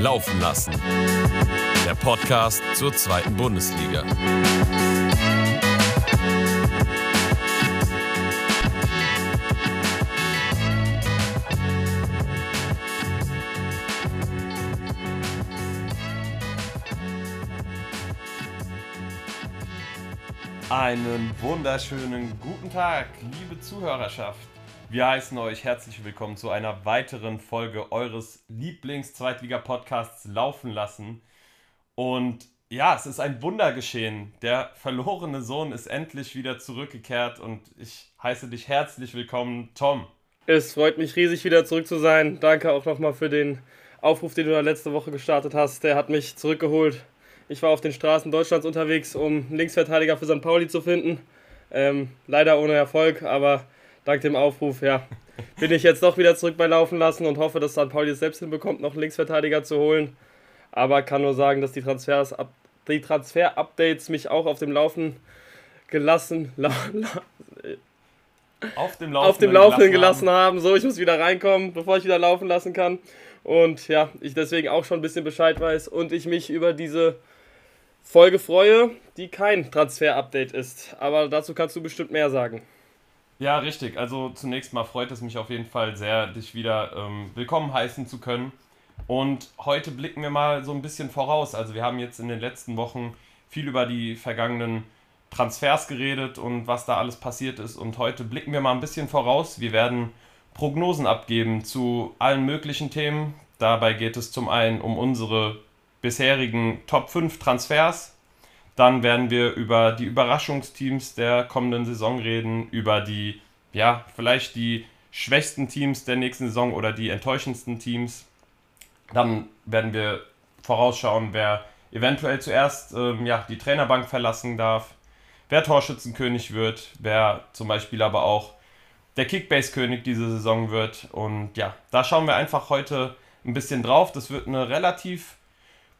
Laufen lassen. Der Podcast zur zweiten Bundesliga. Einen wunderschönen guten Tag, liebe Zuhörerschaft. Wir heißen euch herzlich willkommen zu einer weiteren Folge eures Lieblings-Zweitliga-Podcasts Laufen lassen. Und ja, es ist ein Wunder geschehen. Der verlorene Sohn ist endlich wieder zurückgekehrt und ich heiße dich herzlich willkommen, Tom. Es freut mich riesig, wieder zurück zu sein. Danke auch nochmal für den Aufruf, den du da letzte Woche gestartet hast. Der hat mich zurückgeholt. Ich war auf den Straßen Deutschlands unterwegs, um Linksverteidiger für St. Pauli zu finden. Ähm, leider ohne Erfolg, aber dank dem Aufruf, ja, bin ich jetzt doch wieder zurück bei Laufen lassen und hoffe, dass St. Pauli es selbst hinbekommt, noch einen Linksverteidiger zu holen. Aber kann nur sagen, dass die Transfers, die Transfer-Updates mich auch auf dem Laufen gelassen, la, la, auf dem Laufenden, auf dem Laufenden gelassen, gelassen haben. So, ich muss wieder reinkommen, bevor ich wieder laufen lassen kann. Und ja, ich deswegen auch schon ein bisschen Bescheid weiß und ich mich über diese Folge freue, die kein Transfer-Update ist. Aber dazu kannst du bestimmt mehr sagen. Ja, richtig. Also zunächst mal freut es mich auf jeden Fall sehr, dich wieder ähm, willkommen heißen zu können. Und heute blicken wir mal so ein bisschen voraus. Also wir haben jetzt in den letzten Wochen viel über die vergangenen Transfers geredet und was da alles passiert ist. Und heute blicken wir mal ein bisschen voraus. Wir werden Prognosen abgeben zu allen möglichen Themen. Dabei geht es zum einen um unsere bisherigen Top 5 Transfers, dann werden wir über die Überraschungsteams der kommenden Saison reden, über die, ja, vielleicht die schwächsten Teams der nächsten Saison oder die enttäuschendsten Teams. Dann werden wir vorausschauen, wer eventuell zuerst ähm, ja, die Trainerbank verlassen darf, wer Torschützenkönig wird, wer zum Beispiel aber auch der Kickbase-König diese Saison wird. Und ja, da schauen wir einfach heute ein bisschen drauf. Das wird eine relativ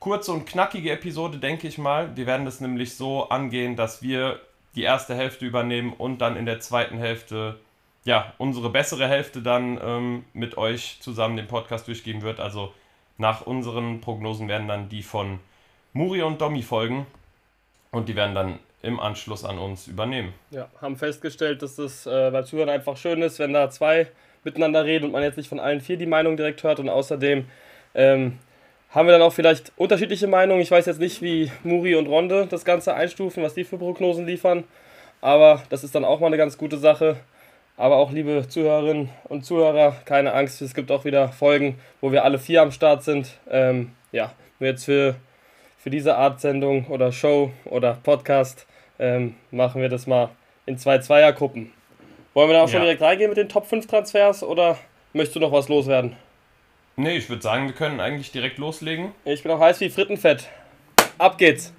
kurze und knackige Episode, denke ich mal. Wir werden das nämlich so angehen, dass wir die erste Hälfte übernehmen und dann in der zweiten Hälfte, ja, unsere bessere Hälfte dann ähm, mit euch zusammen den Podcast durchgehen wird. Also nach unseren Prognosen werden dann die von Muri und Domi folgen und die werden dann im Anschluss an uns übernehmen. Ja, haben festgestellt, dass das äh, bei Zuhörern einfach schön ist, wenn da zwei miteinander reden und man jetzt nicht von allen vier die Meinung direkt hört und außerdem ähm, haben wir dann auch vielleicht unterschiedliche Meinungen. Ich weiß jetzt nicht, wie Muri und Ronde das Ganze einstufen, was die für Prognosen liefern. Aber das ist dann auch mal eine ganz gute Sache. Aber auch, liebe Zuhörerinnen und Zuhörer, keine Angst, es gibt auch wieder Folgen, wo wir alle vier am Start sind. Ähm, ja, nur jetzt für, für diese Art Sendung oder Show oder Podcast ähm, machen wir das mal in zwei Zweiergruppen. Wollen wir da auch schon direkt reingehen mit den Top 5 Transfers oder möchtest du noch was loswerden? Nee, ich würde sagen, wir können eigentlich direkt loslegen. Ich bin auch heiß wie Frittenfett. Ab geht's.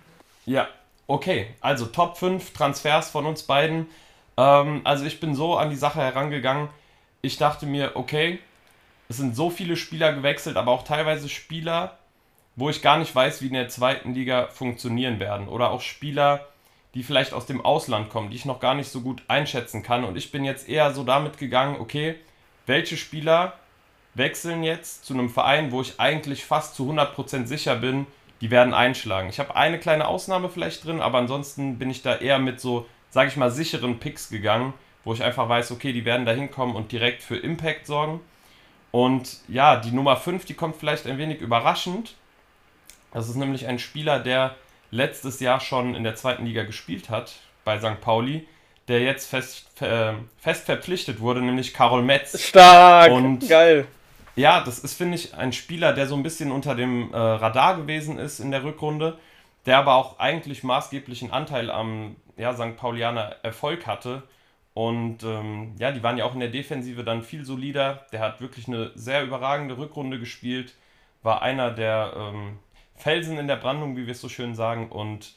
Ja, okay. Also Top 5 Transfers von uns beiden. Ähm, also ich bin so an die Sache herangegangen. Ich dachte mir, okay, es sind so viele Spieler gewechselt, aber auch teilweise Spieler, wo ich gar nicht weiß, wie in der zweiten Liga funktionieren werden. Oder auch Spieler, die vielleicht aus dem Ausland kommen, die ich noch gar nicht so gut einschätzen kann. Und ich bin jetzt eher so damit gegangen, okay, welche Spieler wechseln jetzt zu einem Verein, wo ich eigentlich fast zu 100% sicher bin, die werden einschlagen. Ich habe eine kleine Ausnahme vielleicht drin, aber ansonsten bin ich da eher mit so, sage ich mal, sicheren Picks gegangen, wo ich einfach weiß, okay, die werden da hinkommen und direkt für Impact sorgen. Und ja, die Nummer 5, die kommt vielleicht ein wenig überraschend. Das ist nämlich ein Spieler, der letztes Jahr schon in der zweiten Liga gespielt hat bei St. Pauli, der jetzt fest, äh, fest verpflichtet wurde, nämlich Karol Metz. Stark! Und geil! Ja, das ist, finde ich, ein Spieler, der so ein bisschen unter dem äh, Radar gewesen ist in der Rückrunde, der aber auch eigentlich maßgeblichen Anteil am ja, St. Paulianer Erfolg hatte. Und ähm, ja, die waren ja auch in der Defensive dann viel solider. Der hat wirklich eine sehr überragende Rückrunde gespielt, war einer der ähm, Felsen in der Brandung, wie wir es so schön sagen. Und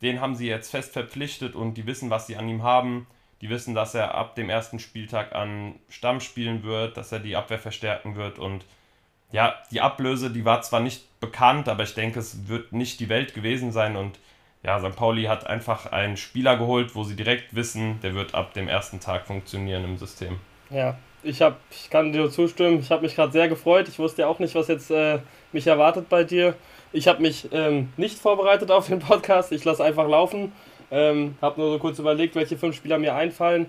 den haben sie jetzt fest verpflichtet und die wissen, was sie an ihm haben. Die wissen, dass er ab dem ersten Spieltag an Stamm spielen wird, dass er die Abwehr verstärken wird und ja, die Ablöse, die war zwar nicht bekannt, aber ich denke, es wird nicht die Welt gewesen sein und ja, St. Pauli hat einfach einen Spieler geholt, wo sie direkt wissen, der wird ab dem ersten Tag funktionieren im System. Ja, ich, hab, ich kann dir zustimmen. Ich habe mich gerade sehr gefreut. Ich wusste ja auch nicht, was jetzt äh, mich erwartet bei dir. Ich habe mich ähm, nicht vorbereitet auf den Podcast. Ich lasse einfach laufen. Ähm, habe nur so kurz überlegt, welche fünf Spieler mir einfallen.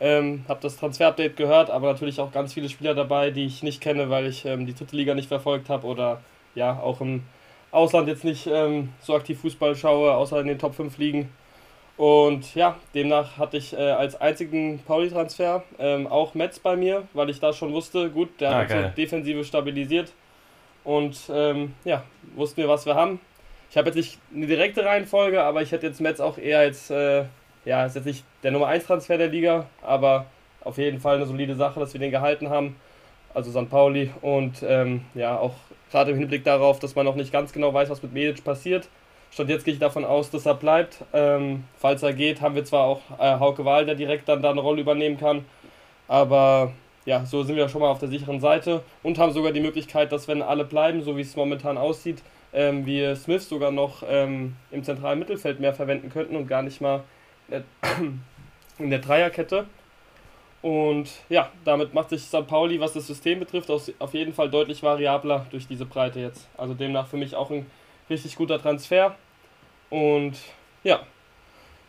Ähm, habe das Transfer-Update gehört, aber natürlich auch ganz viele Spieler dabei, die ich nicht kenne, weil ich ähm, die dritte Liga nicht verfolgt habe oder ja auch im Ausland jetzt nicht ähm, so aktiv Fußball schaue, außer in den Top 5 Ligen. Und ja, demnach hatte ich äh, als einzigen Pauli-Transfer ähm, auch Metz bei mir, weil ich da schon wusste, gut, der ah, hat so Defensive stabilisiert. Und ähm, ja, wussten wir, was wir haben. Ich habe jetzt nicht eine direkte Reihenfolge, aber ich hätte jetzt Metz auch eher als, äh, ja, ist jetzt nicht der Nummer 1 Transfer der Liga, aber auf jeden Fall eine solide Sache, dass wir den gehalten haben. Also St. Pauli und ähm, ja, auch gerade im Hinblick darauf, dass man noch nicht ganz genau weiß, was mit Medic passiert Stand jetzt gehe ich davon aus, dass er bleibt. Ähm, falls er geht, haben wir zwar auch äh, Hauke Wahl, der direkt dann da eine Rolle übernehmen kann. Aber ja, so sind wir schon mal auf der sicheren Seite und haben sogar die Möglichkeit, dass wenn alle bleiben, so wie es momentan aussieht, ähm, wir Smith sogar noch ähm, im zentralen Mittelfeld mehr verwenden könnten und gar nicht mal in der Dreierkette. Und ja, damit macht sich St. Pauli, was das System betrifft, auf jeden Fall deutlich variabler durch diese Breite jetzt. Also demnach für mich auch ein Richtig guter Transfer. Und ja,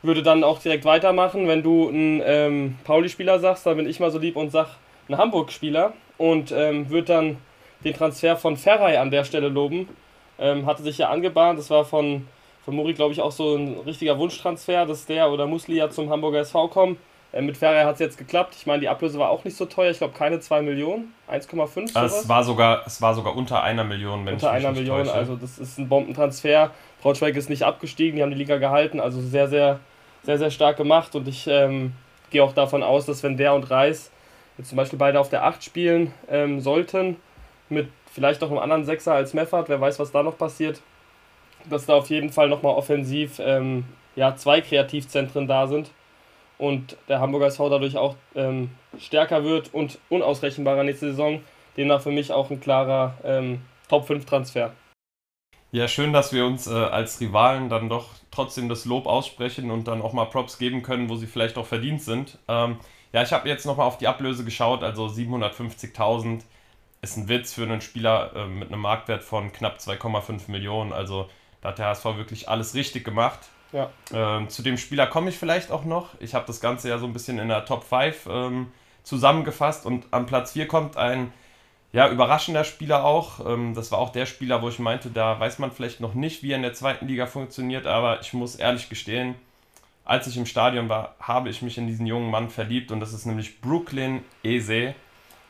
würde dann auch direkt weitermachen. Wenn du einen ähm, Pauli-Spieler sagst, dann bin ich mal so lieb und sag einen Hamburg-Spieler und ähm, würde dann den Transfer von Ferrei an der Stelle loben. Ähm, hatte sich ja angebahnt, das war von, von Muri, glaube ich, auch so ein richtiger Wunschtransfer, dass der oder Musli ja zum Hamburger SV kommen. Äh, mit Ferrer hat es jetzt geklappt. Ich meine, die Ablöse war auch nicht so teuer. Ich glaube, keine 2 Millionen. 1,5 also es war sogar Es war sogar unter einer Million, wenn Unter einer Million, täusche. also das ist ein Bombentransfer. Braunschweig ist nicht abgestiegen, die haben die Liga gehalten. Also sehr, sehr, sehr, sehr stark gemacht. Und ich ähm, gehe auch davon aus, dass wenn der und Reis jetzt zum Beispiel beide auf der 8 spielen ähm, sollten, mit vielleicht noch einem anderen Sechser als Meffert, wer weiß, was da noch passiert, dass da auf jeden Fall nochmal offensiv ähm, ja, zwei Kreativzentren da sind und der Hamburger SV dadurch auch ähm, stärker wird und unausrechenbarer nächste Saison. Demnach für mich auch ein klarer ähm, Top-5-Transfer. Ja, schön, dass wir uns äh, als Rivalen dann doch trotzdem das Lob aussprechen und dann auch mal Props geben können, wo sie vielleicht auch verdient sind. Ähm, ja, ich habe jetzt nochmal auf die Ablöse geschaut, also 750.000 ist ein Witz für einen Spieler äh, mit einem Marktwert von knapp 2,5 Millionen. Also da hat der HSV wirklich alles richtig gemacht. Ja. Ähm, zu dem Spieler komme ich vielleicht auch noch. Ich habe das Ganze ja so ein bisschen in der Top 5 ähm, zusammengefasst und am Platz 4 kommt ein ja, überraschender Spieler auch. Ähm, das war auch der Spieler, wo ich meinte, da weiß man vielleicht noch nicht, wie er in der zweiten Liga funktioniert, aber ich muss ehrlich gestehen, als ich im Stadion war, habe ich mich in diesen jungen Mann verliebt und das ist nämlich Brooklyn Eze.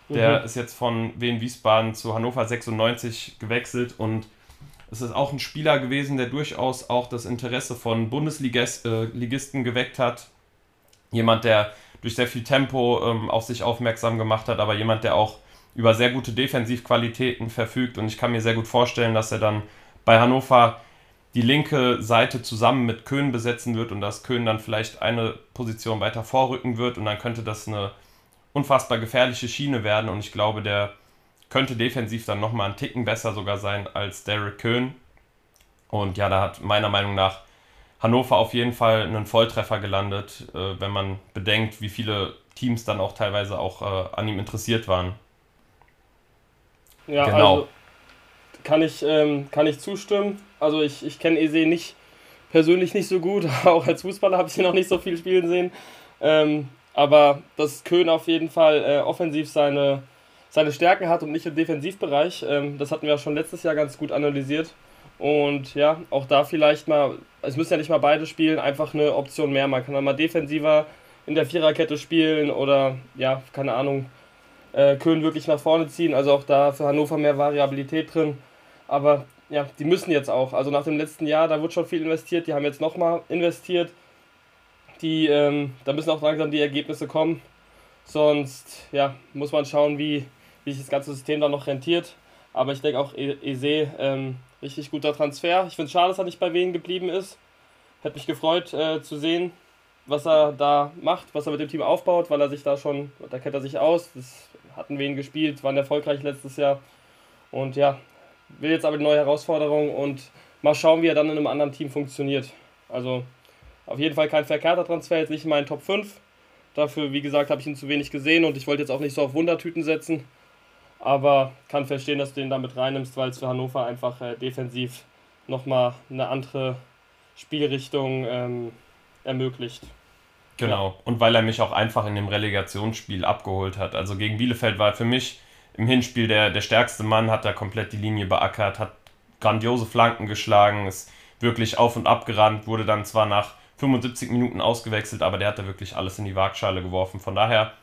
Der mhm. ist jetzt von Wien Wiesbaden zu Hannover 96 gewechselt und es ist auch ein Spieler gewesen, der durchaus auch das Interesse von Bundesligisten äh, geweckt hat. Jemand, der durch sehr viel Tempo ähm, auf sich aufmerksam gemacht hat, aber jemand, der auch über sehr gute Defensivqualitäten verfügt. Und ich kann mir sehr gut vorstellen, dass er dann bei Hannover die linke Seite zusammen mit Köhn besetzen wird und dass Köhn dann vielleicht eine Position weiter vorrücken wird und dann könnte das eine unfassbar gefährliche Schiene werden. Und ich glaube, der könnte defensiv dann nochmal einen Ticken besser sogar sein als Derek Köhn. Und ja, da hat meiner Meinung nach Hannover auf jeden Fall einen Volltreffer gelandet, äh, wenn man bedenkt, wie viele Teams dann auch teilweise auch äh, an ihm interessiert waren. Ja, genau. Also kann ich, ähm, kann ich zustimmen. Also ich, ich kenne Ese nicht persönlich nicht so gut, auch als Fußballer habe ich ihn noch nicht so viel spielen sehen. Ähm, aber dass Köhn auf jeden Fall äh, offensiv seine, seine Stärken hat und nicht im Defensivbereich. Ähm, das hatten wir ja schon letztes Jahr ganz gut analysiert. Und ja, auch da vielleicht mal, es müssen ja nicht mal beide spielen, einfach eine Option mehr. Man kann dann mal defensiver in der Viererkette spielen oder ja, keine Ahnung, äh, Köln wirklich nach vorne ziehen. Also auch da für Hannover mehr Variabilität drin. Aber ja, die müssen jetzt auch. Also nach dem letzten Jahr, da wird schon viel investiert. Die haben jetzt nochmal investiert. Die, ähm, da müssen auch langsam die Ergebnisse kommen. Sonst ja, muss man schauen, wie, wie sich das ganze System dann noch rentiert. Aber ich denke auch Eze, ähm, richtig guter Transfer. Ich finde es schade, dass er nicht bei Wien geblieben ist. Hätte mich gefreut äh, zu sehen, was er da macht, was er mit dem Team aufbaut, weil er sich da schon, da kennt er sich aus. Das hatten Wien gespielt, waren erfolgreich letztes Jahr. Und ja, will jetzt aber die neue Herausforderung und mal schauen, wie er dann in einem anderen Team funktioniert. Also auf jeden Fall kein verkehrter Transfer, jetzt nicht in meinen Top 5. Dafür, wie gesagt, habe ich ihn zu wenig gesehen und ich wollte jetzt auch nicht so auf Wundertüten setzen. Aber kann verstehen, dass du den damit reinnimmst, weil es für Hannover einfach äh, defensiv nochmal eine andere Spielrichtung ähm, ermöglicht. Genau. Und weil er mich auch einfach in dem Relegationsspiel abgeholt hat. Also gegen Bielefeld war er für mich im Hinspiel der, der stärkste Mann, hat da komplett die Linie beackert, hat grandiose Flanken geschlagen, ist wirklich auf und ab gerannt, wurde dann zwar nach 75 Minuten ausgewechselt, aber der hat da wirklich alles in die Waagschale geworfen. Von daher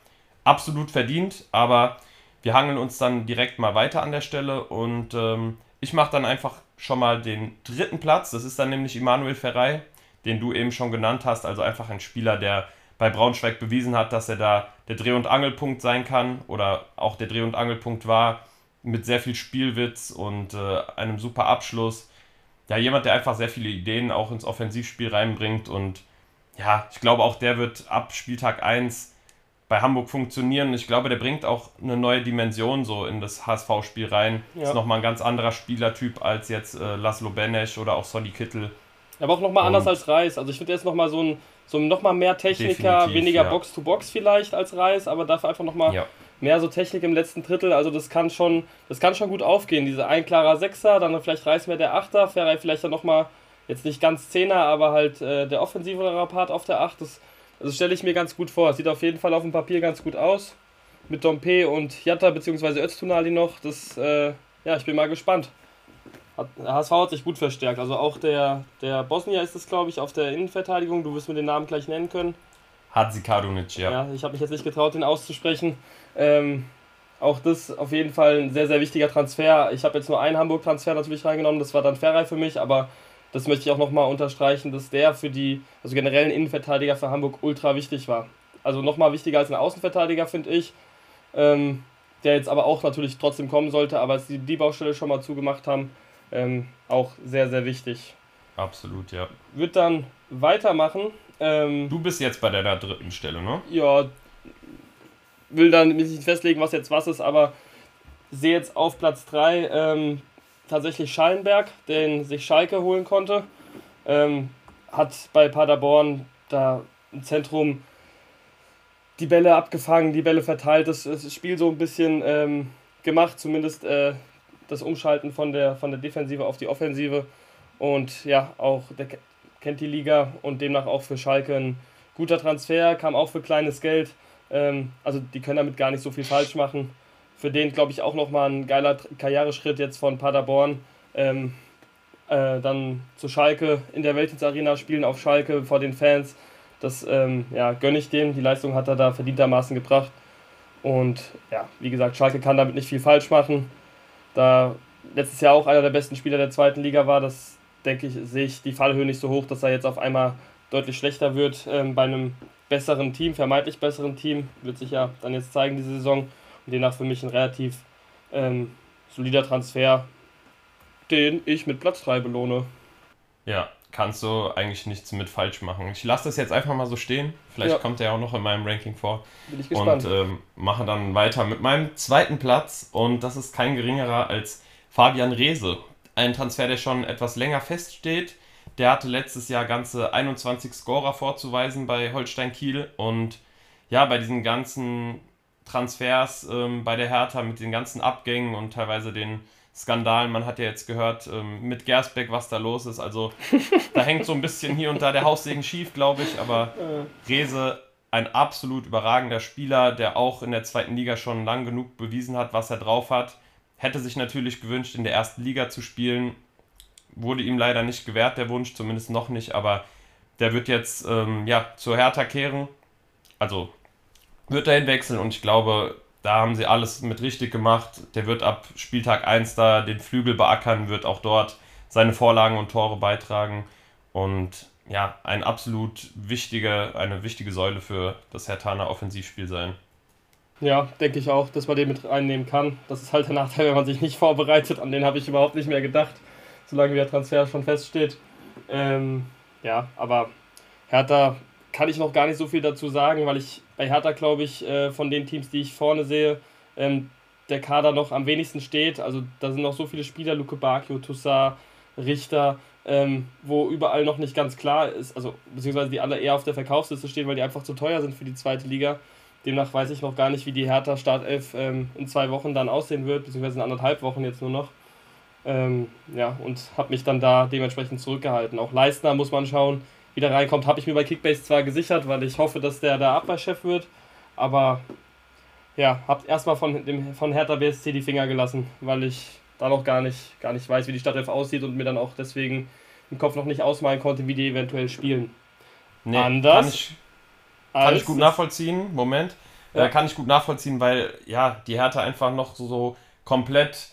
absolut verdient, aber wir hangeln uns dann direkt mal weiter an der Stelle und ähm, ich mache dann einfach schon mal den dritten Platz. Das ist dann nämlich Immanuel Ferrei, den du eben schon genannt hast. Also einfach ein Spieler, der bei Braunschweig bewiesen hat, dass er da der Dreh- und Angelpunkt sein kann oder auch der Dreh- und Angelpunkt war mit sehr viel Spielwitz und äh, einem super Abschluss. Ja, jemand, der einfach sehr viele Ideen auch ins Offensivspiel reinbringt und ja, ich glaube auch der wird ab Spieltag 1 bei Hamburg funktionieren. Ich glaube, der bringt auch eine neue Dimension so in das HSV-Spiel rein. Ja. Ist nochmal ein ganz anderer Spielertyp als jetzt äh, Laszlo Benesch oder auch Sonny Kittel. Aber auch nochmal anders als Reis. Also ich finde, er ist nochmal so ein, so nochmal mehr Techniker, weniger ja. Box-to-Box vielleicht als Reis, aber dafür einfach nochmal ja. Mehr so Technik im letzten Drittel. Also das kann schon, das kann schon gut aufgehen. Diese ein klarer Sechser, dann vielleicht Reis mehr der Achter, Ferrei vielleicht dann nochmal, jetzt nicht ganz Zehner, aber halt äh, der offensivere Part auf der Acht. Das, also stelle ich mir ganz gut vor. Sieht auf jeden Fall auf dem Papier ganz gut aus. Mit Dompe und Jatta bzw. Öztunali noch. Das, äh, ja, ich bin mal gespannt. HSV hat sich gut verstärkt. Also auch der, der Bosnier ist es, glaube ich, auf der Innenverteidigung. Du wirst mir den Namen gleich nennen können. Hadzi Kadunic, ja. Ja, ich habe mich jetzt nicht getraut, den auszusprechen. Ähm, auch das auf jeden Fall ein sehr, sehr wichtiger Transfer. Ich habe jetzt nur einen Hamburg-Transfer natürlich reingenommen, das war dann Ferrei für mich, aber das möchte ich auch nochmal unterstreichen, dass der für die, also generell ein Innenverteidiger für Hamburg ultra wichtig war. Also nochmal wichtiger als ein Außenverteidiger, finde ich. Ähm, der jetzt aber auch natürlich trotzdem kommen sollte, aber als die die Baustelle schon mal zugemacht haben, ähm, auch sehr, sehr wichtig. Absolut, ja. Wird dann weitermachen. Ähm, du bist jetzt bei deiner dritten Stelle, ne? Ja, will dann nicht festlegen, was jetzt was ist, aber sehe jetzt auf Platz 3 ähm, tatsächlich Schallenberg, den sich Schalke holen konnte. Ähm, hat bei Paderborn da im Zentrum die Bälle abgefangen, die Bälle verteilt, das, das Spiel so ein bisschen ähm, gemacht, zumindest äh, das Umschalten von der, von der Defensive auf die Offensive. Und ja, auch der kennt die Liga und demnach auch für Schalke ein guter Transfer, kam auch für kleines Geld. Ähm, also die können damit gar nicht so viel falsch machen für den, glaube ich, auch nochmal ein geiler Karriereschritt jetzt von Paderborn. Ähm, äh, dann zu Schalke in der Weltins spielen auf Schalke vor den Fans. Das ähm, ja, gönne ich dem. Die Leistung hat er da verdientermaßen gebracht. Und ja, wie gesagt, Schalke kann damit nicht viel falsch machen. Da letztes Jahr auch einer der besten Spieler der zweiten Liga war, das denke ich, sehe ich die Fallhöhe nicht so hoch, dass er jetzt auf einmal deutlich schlechter wird ähm, bei einem besseren Team, vermeintlich besseren Team. Wird sich ja dann jetzt zeigen, diese Saison demnach für mich ein relativ ähm, solider Transfer, den ich mit Platz 3 belohne. Ja, kannst du eigentlich nichts mit falsch machen. Ich lasse das jetzt einfach mal so stehen. Vielleicht ja. kommt er auch noch in meinem Ranking vor. Bin ich gespannt. Und ähm, mache dann weiter mit meinem zweiten Platz. Und das ist kein geringerer als Fabian Reese. Ein Transfer, der schon etwas länger feststeht. Der hatte letztes Jahr ganze 21 Scorer vorzuweisen bei Holstein Kiel. Und ja, bei diesen ganzen Transfers ähm, bei der Hertha mit den ganzen Abgängen und teilweise den Skandalen. Man hat ja jetzt gehört ähm, mit Gersbeck, was da los ist. Also da hängt so ein bisschen hier und da der Haussegen schief, glaube ich. Aber Rese, ein absolut überragender Spieler, der auch in der zweiten Liga schon lang genug bewiesen hat, was er drauf hat. Hätte sich natürlich gewünscht, in der ersten Liga zu spielen. Wurde ihm leider nicht gewährt, der Wunsch, zumindest noch nicht. Aber der wird jetzt ähm, ja, zur Hertha kehren. Also wird dahin wechseln und ich glaube, da haben sie alles mit richtig gemacht. Der wird ab Spieltag 1 da den Flügel beackern, wird auch dort seine Vorlagen und Tore beitragen und ja, ein absolut wichtige, eine wichtige Säule für das Hertaner Offensivspiel sein. Ja, denke ich auch, dass man den mit reinnehmen kann. Das ist halt der Nachteil, wenn man sich nicht vorbereitet. An den habe ich überhaupt nicht mehr gedacht, solange der Transfer schon feststeht. Ähm, ja, aber Hertha kann ich noch gar nicht so viel dazu sagen, weil ich bei Hertha, glaube ich, äh, von den Teams, die ich vorne sehe, ähm, der Kader noch am wenigsten steht. Also da sind noch so viele Spieler, Luke Bacchio, Toussaint, Richter, ähm, wo überall noch nicht ganz klar ist, also beziehungsweise die alle eher auf der Verkaufsliste stehen, weil die einfach zu teuer sind für die zweite Liga. Demnach weiß ich noch gar nicht, wie die Hertha Startelf ähm, in zwei Wochen dann aussehen wird, beziehungsweise in anderthalb Wochen jetzt nur noch. Ähm, ja, und habe mich dann da dementsprechend zurückgehalten. Auch Leistner muss man schauen, wie der reinkommt. Habe ich mir bei Kickbase zwar gesichert, weil ich hoffe, dass der da Abwehrchef wird, aber ja, habe erstmal von, dem, von Hertha BSC die Finger gelassen, weil ich da noch gar nicht, gar nicht weiß, wie die Startelf aussieht und mir dann auch deswegen im Kopf noch nicht ausmalen konnte, wie die eventuell spielen. Nee, Anders. Kann ich, gut nachvollziehen. Moment. Äh, ja. Äh, kann ich gut nachvollziehen, weil ja, die Hertha einfach noch so, so komplett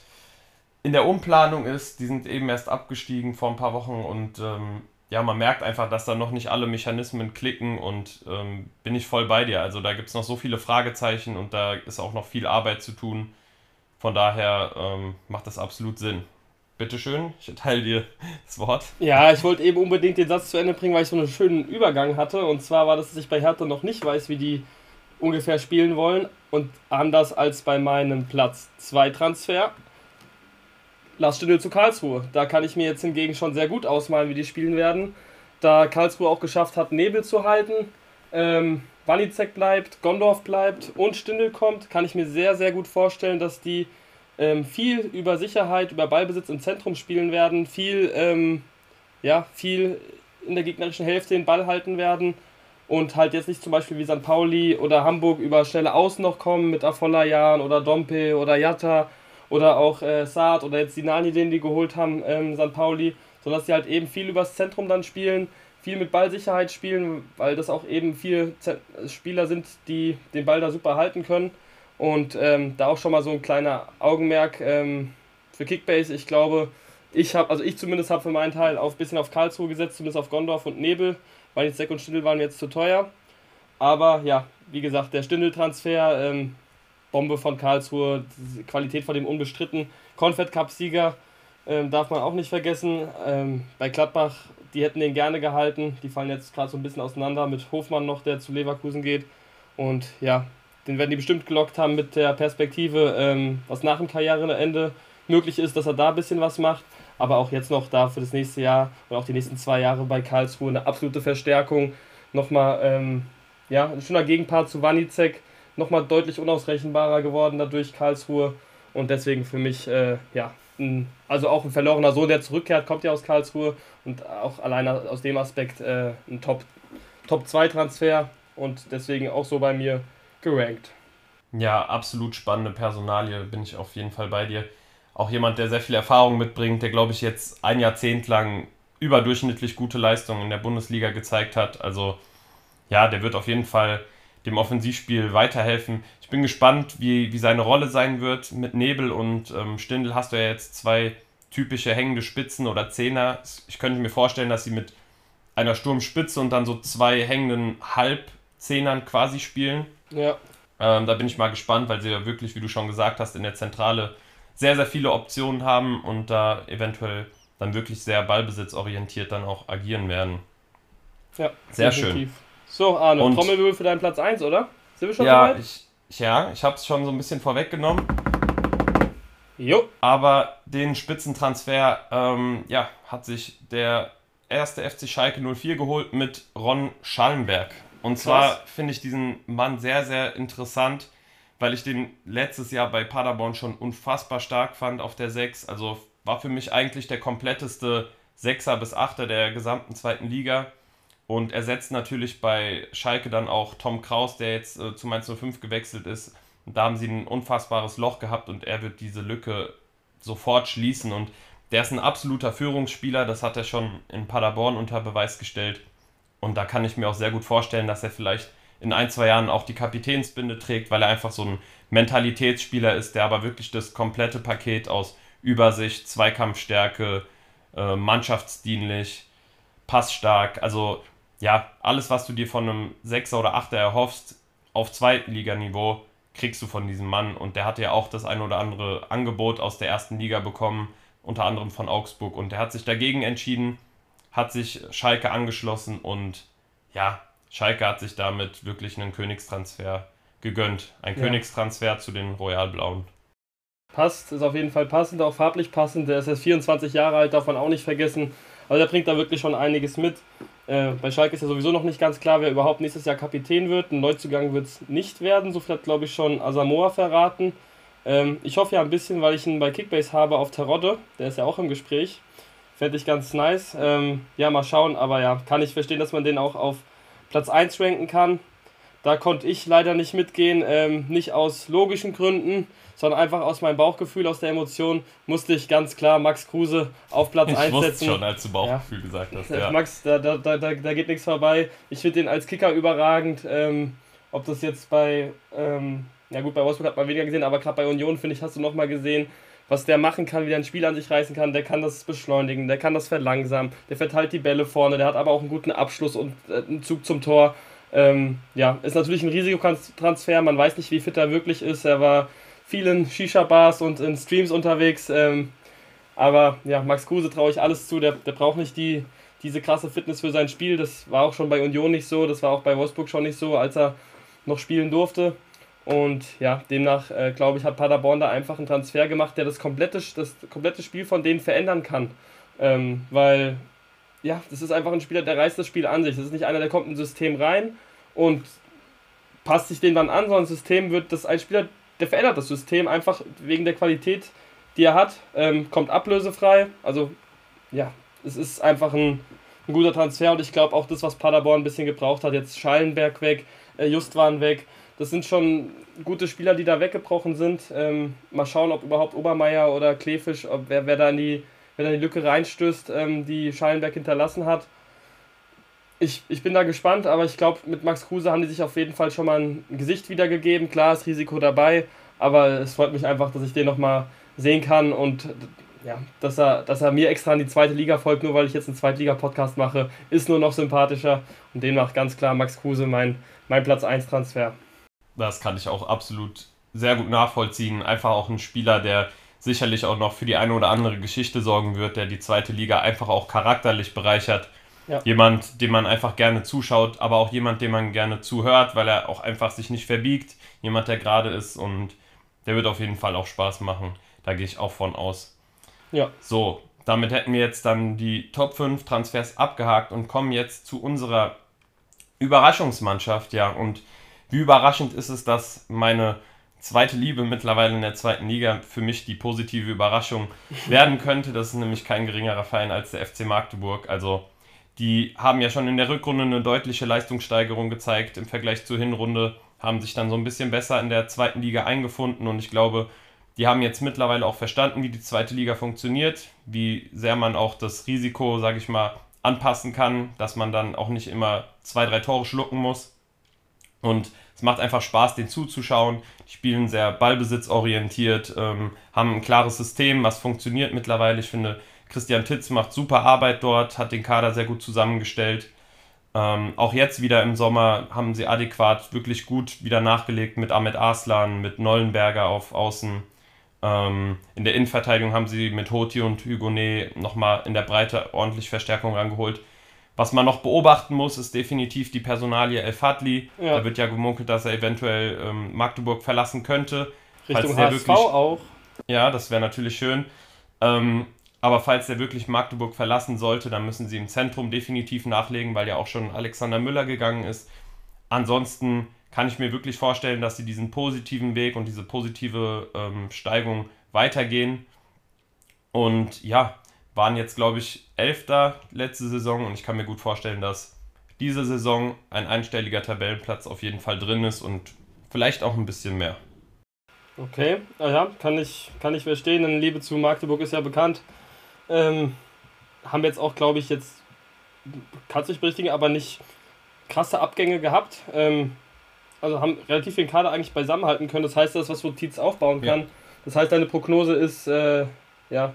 in der Umplanung ist. Die sind eben erst abgestiegen vor ein paar Wochen und ähm, ja, man merkt einfach, dass da noch nicht alle Mechanismen klicken und ähm, bin ich voll bei dir. Also da gibt es noch so viele Fragezeichen und da ist auch noch viel Arbeit zu tun. Von daher ähm, macht das absolut Sinn. Bitteschön, ich erteile dir das Wort. Ja, ich wollte eben unbedingt den Satz zu Ende bringen, weil ich so einen schönen Übergang hatte. Und zwar war, dass ich bei Hertha noch nicht weiß, wie die ungefähr spielen wollen. Und anders als bei meinem Platz 2 Transfer. Lars Stindl zu Karlsruhe. Da kann ich mir jetzt hingegen schon sehr gut ausmalen, wie die spielen werden. Da Karlsruhe auch geschafft hat, Nebel zu halten, ähm, Wanizek bleibt, Gondorf bleibt und Stindl kommt, kann ich mir sehr, sehr gut vorstellen, dass die ähm, viel über Sicherheit, über Ballbesitz im Zentrum spielen werden, viel, ähm, ja, viel in der gegnerischen Hälfte den Ball halten werden und halt jetzt nicht zum Beispiel wie St. Pauli oder Hamburg über schnelle Außen noch kommen mit Afolayan oder Dompe oder Jatta oder auch äh, Saad oder jetzt die Nani, den die geholt haben, ähm, St. Pauli, sondern dass sie halt eben viel übers Zentrum dann spielen, viel mit Ballsicherheit spielen, weil das auch eben viele Spieler sind, die den Ball da super halten können und ähm, da auch schon mal so ein kleiner Augenmerk ähm, für Kickbase. Ich glaube, ich habe, also ich zumindest habe für meinen Teil auf bisschen auf Karlsruhe gesetzt, zumindest auf Gondorf und Nebel, weil die Seck und Stindl waren jetzt zu teuer. Aber ja, wie gesagt, der Stindl-Transfer, ähm, Bombe von Karlsruhe, Qualität von dem unbestritten. Confed Cup-Sieger ähm, darf man auch nicht vergessen. Ähm, bei Gladbach, die hätten den gerne gehalten. Die fallen jetzt gerade so ein bisschen auseinander mit Hofmann noch, der zu Leverkusen geht. Und ja, den werden die bestimmt gelockt haben mit der Perspektive, ähm, was nach dem Karriereende möglich ist, dass er da ein bisschen was macht. Aber auch jetzt noch da für das nächste Jahr und auch die nächsten zwei Jahre bei Karlsruhe eine absolute Verstärkung. Nochmal ähm, ja, ein schöner Gegenpart zu Wanizek. Nochmal deutlich unausrechenbarer geworden dadurch Karlsruhe. Und deswegen für mich, äh, ja, ein, also auch ein verlorener Sohn, der zurückkehrt, kommt ja aus Karlsruhe. Und auch alleine aus dem Aspekt äh, ein Top-2-Transfer. und deswegen auch so bei mir gerankt. Ja, absolut spannende Personalie, bin ich auf jeden Fall bei dir. Auch jemand, der sehr viel Erfahrung mitbringt, der, glaube ich, jetzt ein Jahrzehnt lang überdurchschnittlich gute Leistungen in der Bundesliga gezeigt hat. Also ja, der wird auf jeden Fall dem Offensivspiel weiterhelfen. Ich bin gespannt, wie, wie seine Rolle sein wird. Mit Nebel und ähm, Stindl hast du ja jetzt zwei typische hängende Spitzen oder Zehner. Ich könnte mir vorstellen, dass sie mit einer Sturmspitze und dann so zwei hängenden Halbzehnern quasi spielen. Ja. Ähm, da bin ich mal gespannt, weil sie ja wirklich, wie du schon gesagt hast, in der Zentrale sehr, sehr viele Optionen haben und da eventuell dann wirklich sehr ballbesitzorientiert dann auch agieren werden. Ja, sehr definitiv. schön. So, Arne, und Trommelwirbel für deinen Platz 1, oder? Sind wir schon ja, soweit? Ich, ja, ich habe es schon so ein bisschen vorweggenommen. Jo. Aber den Spitzentransfer ähm, ja, hat sich der erste FC Schalke 04 geholt mit Ron Schallenberg. Und zwar finde ich diesen Mann sehr, sehr interessant, weil ich den letztes Jahr bei Paderborn schon unfassbar stark fand auf der 6. Also war für mich eigentlich der kompletteste Sechser bis Achter der gesamten zweiten Liga. Und ersetzt natürlich bei Schalke dann auch Tom Kraus, der jetzt äh, zu Mainz 05 gewechselt ist. Und da haben sie ein unfassbares Loch gehabt und er wird diese Lücke sofort schließen. Und der ist ein absoluter Führungsspieler, das hat er schon in Paderborn unter Beweis gestellt. Und da kann ich mir auch sehr gut vorstellen, dass er vielleicht in ein, zwei Jahren auch die Kapitänsbinde trägt, weil er einfach so ein Mentalitätsspieler ist, der aber wirklich das komplette Paket aus Übersicht, Zweikampfstärke, äh, mannschaftsdienlich, passstark, also ja, alles, was du dir von einem Sechser oder Achter erhoffst, auf Zweitliganiveau, kriegst du von diesem Mann. Und der hatte ja auch das ein oder andere Angebot aus der ersten Liga bekommen, unter anderem von Augsburg. Und der hat sich dagegen entschieden, hat sich Schalke angeschlossen und ja, Schalke hat sich damit wirklich einen Königstransfer gegönnt. Ein ja. Königstransfer zu den Royalblauen. Passt, ist auf jeden Fall passend, auch farblich passend. Der ist jetzt 24 Jahre alt, darf man auch nicht vergessen. Also der bringt da wirklich schon einiges mit. Äh, bei Schalke ist ja sowieso noch nicht ganz klar, wer überhaupt nächstes Jahr Kapitän wird. Ein Neuzugang wird es nicht werden, so viel hat glaube ich schon Asamoah verraten. Ähm, ich hoffe ja ein bisschen, weil ich ihn bei Kickbase habe auf Terodde, der ist ja auch im Gespräch. Fände ich ganz nice. Ähm, ja, mal schauen, aber ja, kann ich verstehen, dass man den auch auf Platz 1 ranken kann. Da konnte ich leider nicht mitgehen, ähm, nicht aus logischen Gründen, sondern einfach aus meinem Bauchgefühl, aus der Emotion, musste ich ganz klar Max Kruse auf Platz ich 1 setzen. schon, als du Bauchgefühl ja. gesagt hast. Ja. Max, da, da, da, da geht nichts vorbei. Ich finde den als Kicker überragend. Ähm, ob das jetzt bei, ähm, ja gut, bei Wolfsburg hat man weniger gesehen, aber gerade bei Union, finde ich, hast du nochmal gesehen, was der machen kann, wie der ein Spiel an sich reißen kann. Der kann das beschleunigen, der kann das verlangsamen, der verteilt die Bälle vorne, der hat aber auch einen guten Abschluss und äh, einen Zug zum Tor. Ähm, ja, ist natürlich ein Risikotransfer, man weiß nicht, wie fit er wirklich ist. Er war viel in Shisha-Bars und in Streams unterwegs. Ähm, aber ja, Max Kruse traue ich alles zu, der, der braucht nicht die, diese krasse Fitness für sein Spiel. Das war auch schon bei Union nicht so, das war auch bei Wolfsburg schon nicht so, als er noch spielen durfte. Und ja, demnach äh, glaube ich, hat Paderborn da einfach einen Transfer gemacht, der das komplette, das komplette Spiel von denen verändern kann. Ähm, weil, ja, das ist einfach ein Spieler, der reißt das Spiel an sich. Das ist nicht einer, der kommt in ein System rein und passt sich dem dann an, sondern ein System wird, das ein Spieler, der verändert das System einfach wegen der Qualität, die er hat, ähm, kommt ablösefrei. Also, ja, es ist einfach ein, ein guter Transfer und ich glaube auch das, was Paderborn ein bisschen gebraucht hat, jetzt Schallenberg weg, äh, Justwan weg, das sind schon gute Spieler, die da weggebrochen sind. Ähm, mal schauen, ob überhaupt Obermeier oder Klefisch, ob wer, wer, da, in die, wer da in die Lücke reinstößt, ähm, die Schallenberg hinterlassen hat. Ich, ich bin da gespannt, aber ich glaube, mit Max Kruse haben die sich auf jeden Fall schon mal ein Gesicht wiedergegeben. Klar ist Risiko dabei, aber es freut mich einfach, dass ich den nochmal sehen kann und ja, dass er, dass er mir extra in die zweite Liga folgt, nur weil ich jetzt einen Zweitliga-Podcast mache, ist nur noch sympathischer und demnach ganz klar Max Kruse mein, mein Platz 1 Transfer. Das kann ich auch absolut sehr gut nachvollziehen. Einfach auch ein Spieler, der sicherlich auch noch für die eine oder andere Geschichte sorgen wird, der die zweite Liga einfach auch charakterlich bereichert. Ja. Jemand, dem man einfach gerne zuschaut, aber auch jemand, dem man gerne zuhört, weil er auch einfach sich nicht verbiegt. Jemand, der gerade ist und der wird auf jeden Fall auch Spaß machen. Da gehe ich auch von aus. Ja. So, damit hätten wir jetzt dann die Top 5 Transfers abgehakt und kommen jetzt zu unserer Überraschungsmannschaft. Ja, und wie überraschend ist es, dass meine zweite Liebe mittlerweile in der zweiten Liga für mich die positive Überraschung werden könnte. Das ist nämlich kein geringerer Verein als der FC Magdeburg. Also die haben ja schon in der Rückrunde eine deutliche Leistungssteigerung gezeigt im Vergleich zur Hinrunde, haben sich dann so ein bisschen besser in der zweiten Liga eingefunden und ich glaube, die haben jetzt mittlerweile auch verstanden, wie die zweite Liga funktioniert, wie sehr man auch das Risiko, sage ich mal, anpassen kann, dass man dann auch nicht immer zwei, drei Tore schlucken muss. Und es macht einfach Spaß, den zuzuschauen. Die spielen sehr ballbesitzorientiert, ähm, haben ein klares System, was funktioniert mittlerweile. Ich finde, Christian Titz macht super Arbeit dort, hat den Kader sehr gut zusammengestellt. Ähm, auch jetzt wieder im Sommer haben sie adäquat wirklich gut wieder nachgelegt mit Ahmed Arslan, mit Nollenberger auf Außen. Ähm, in der Innenverteidigung haben sie mit Hoti und Hugonet nochmal in der Breite ordentlich Verstärkung rangeholt. Was man noch beobachten muss, ist definitiv die Personalie El Fadli. Ja. Da wird ja gemunkelt, dass er eventuell ähm, Magdeburg verlassen könnte. Richtung HSV wirklich, auch. Ja, das wäre natürlich schön. Ähm, aber falls er wirklich Magdeburg verlassen sollte, dann müssen sie im Zentrum definitiv nachlegen, weil ja auch schon Alexander Müller gegangen ist. Ansonsten kann ich mir wirklich vorstellen, dass sie diesen positiven Weg und diese positive ähm, Steigung weitergehen. Und ja, waren jetzt, glaube ich, Elfter letzte Saison und ich kann mir gut vorstellen, dass diese Saison ein einstelliger Tabellenplatz auf jeden Fall drin ist und vielleicht auch ein bisschen mehr. Okay, ah ja, kann ich, kann ich verstehen. Denn Liebe zu Magdeburg ist ja bekannt. Ähm, haben jetzt auch, glaube ich, jetzt, kannst du nicht berichtigen, aber nicht krasse Abgänge gehabt. Ähm, also haben relativ den Kader eigentlich beisammenhalten können. Das heißt, das, was Notiz aufbauen kann. Ja. Das heißt, deine Prognose ist, äh, ja,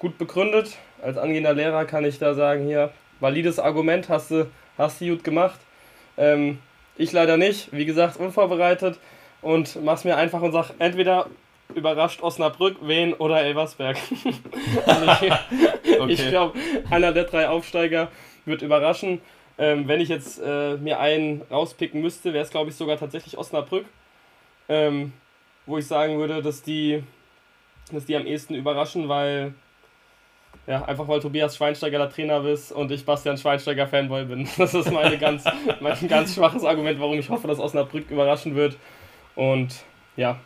gut begründet. Als angehender Lehrer kann ich da sagen, hier, valides Argument, hast du, hast du gut gemacht. Ähm, ich leider nicht, wie gesagt, unvorbereitet und mach's mir einfach und sag, entweder überrascht Osnabrück, Wien oder Elversberg. also ich, okay. ich glaube, einer der drei Aufsteiger wird überraschen. Ähm, wenn ich jetzt äh, mir einen rauspicken müsste, wäre es, glaube ich, sogar tatsächlich Osnabrück. Ähm, wo ich sagen würde, dass die, dass die am ehesten überraschen, weil Ja, einfach weil Tobias Schweinsteiger der Trainer ist und ich Bastian Schweinsteiger Fanboy bin. Das ist meine ganz, mein ganz schwaches Argument, warum ich hoffe, dass Osnabrück überraschen wird. Und ja,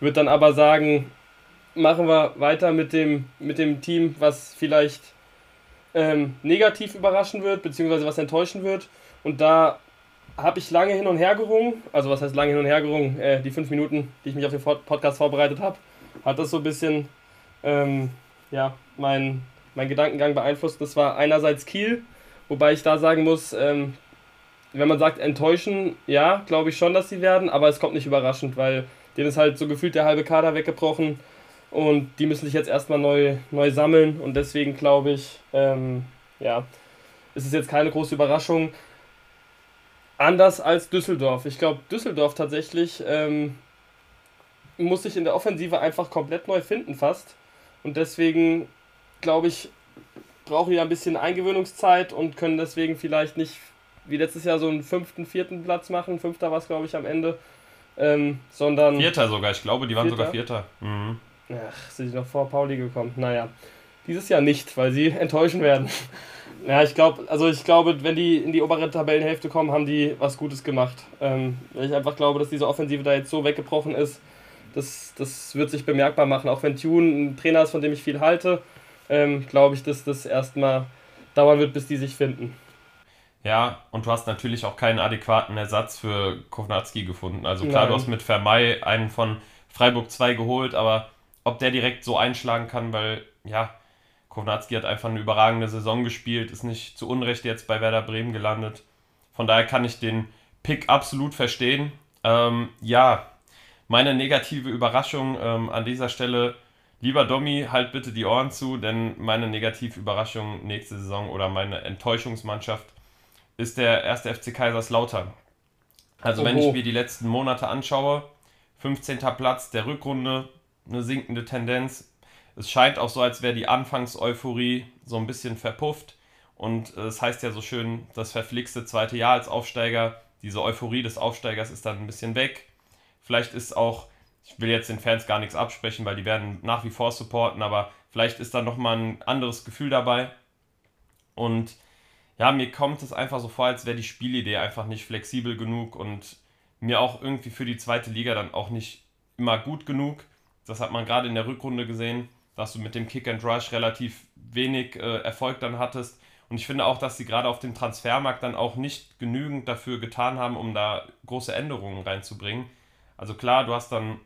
würde dann aber sagen, machen wir weiter mit dem, mit dem Team, was vielleicht ähm, negativ überraschen wird, beziehungsweise was enttäuschen wird. Und da habe ich lange hin und her gerungen. Also was heißt lange hin und her gerungen? Äh, die fünf Minuten, die ich mich auf den Podcast vorbereitet habe, hat das so ein bisschen ähm, ja, mein, mein Gedankengang beeinflusst. Das war einerseits Kiel, wobei ich da sagen muss, ähm, wenn man sagt enttäuschen, ja, glaube ich schon, dass sie werden, aber es kommt nicht überraschend, weil denen ist halt so gefühlt der halbe Kader weggebrochen und die müssen sich jetzt erstmal neu, neu sammeln und deswegen glaube ich, ähm, ja, ist es jetzt keine große Überraschung. Anders als Düsseldorf. Ich glaube, Düsseldorf tatsächlich ähm, muss sich in der Offensive einfach komplett neu finden fast. Und deswegen glaube ich, brauchen die ein bisschen Eingewöhnungszeit und können deswegen vielleicht nicht wie letztes Jahr so einen fünften, vierten Platz machen. Fünfter war es, glaube ich, am Ende. Ähm, sondern. Vierter sogar, ich glaube, die waren Vierter? sogar Vierter. Mhm. Ach, sind sie noch vor Pauli gekommen. Naja. Dieses Jahr nicht, weil sie enttäuschen werden. Ja, ich glaube, also ich glaube, wenn die in die obere Tabellenhälfte kommen, haben die was Gutes gemacht. Ähm, ich einfach glaube, dass diese Offensive da jetzt so weggebrochen ist, das, das wird sich bemerkbar machen. Auch wenn Tune ein Trainer ist, von dem ich viel halte, ähm, glaube ich, dass das erstmal dauern wird, bis die sich finden. Ja, und du hast natürlich auch keinen adäquaten Ersatz für Kovnatski gefunden. Also klar, Nein. du hast mit Vermey einen von Freiburg 2 geholt, aber ob der direkt so einschlagen kann, weil, ja, Kovnatski hat einfach eine überragende Saison gespielt, ist nicht zu Unrecht jetzt bei Werder Bremen gelandet. Von daher kann ich den Pick absolut verstehen. Ähm, ja, meine negative Überraschung ähm, an dieser Stelle, lieber Domi, halt bitte die Ohren zu, denn meine negative Überraschung nächste Saison oder meine Enttäuschungsmannschaft ist der erste FC Kaiserslautern. Also Oho. wenn ich mir die letzten Monate anschaue, 15. Platz der Rückrunde, eine sinkende Tendenz, es scheint auch so, als wäre die Anfangseuphorie so ein bisschen verpufft. Und äh, es das heißt ja so schön, das verflixte zweite Jahr als Aufsteiger, diese Euphorie des Aufsteigers ist dann ein bisschen weg. Vielleicht ist auch, ich will jetzt den Fans gar nichts absprechen, weil die werden nach wie vor supporten, aber vielleicht ist da nochmal ein anderes Gefühl dabei. Und ja, mir kommt es einfach so vor, als wäre die Spielidee einfach nicht flexibel genug und mir auch irgendwie für die zweite Liga dann auch nicht immer gut genug. Das hat man gerade in der Rückrunde gesehen dass du mit dem Kick and Rush relativ wenig äh, Erfolg dann hattest. Und ich finde auch, dass sie gerade auf dem Transfermarkt dann auch nicht genügend dafür getan haben, um da große Änderungen reinzubringen. Also klar, du hast dann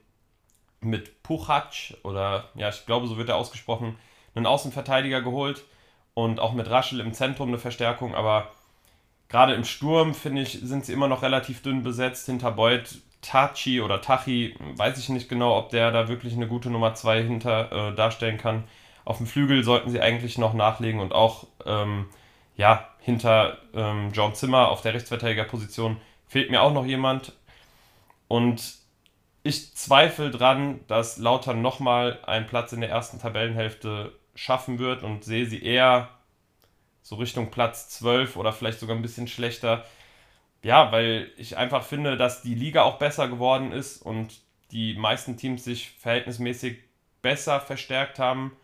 mit Puchac oder ja, ich glaube, so wird er ausgesprochen, einen Außenverteidiger geholt und auch mit Raschel im Zentrum eine Verstärkung, aber gerade im Sturm, finde ich, sind sie immer noch relativ dünn besetzt. Hinter Beuth Tachi oder Tachi, weiß ich nicht genau, ob der da wirklich eine gute Nummer 2 hinter äh, darstellen kann. Auf dem Flügel sollten sie eigentlich noch nachlegen und auch ähm, ja, hinter ähm, John Zimmer auf der Rechtsverteidigerposition fehlt mir auch noch jemand. Und ich zweifle dran, dass Lautern nochmal einen Platz in der ersten Tabellenhälfte schaffen wird und sehe sie eher so Richtung Platz 12 oder vielleicht sogar ein bisschen schlechter. Ja, weil ich einfach finde, dass die Liga auch besser geworden ist und die meisten Teams sich verhältnismäßig besser verstärkt haben,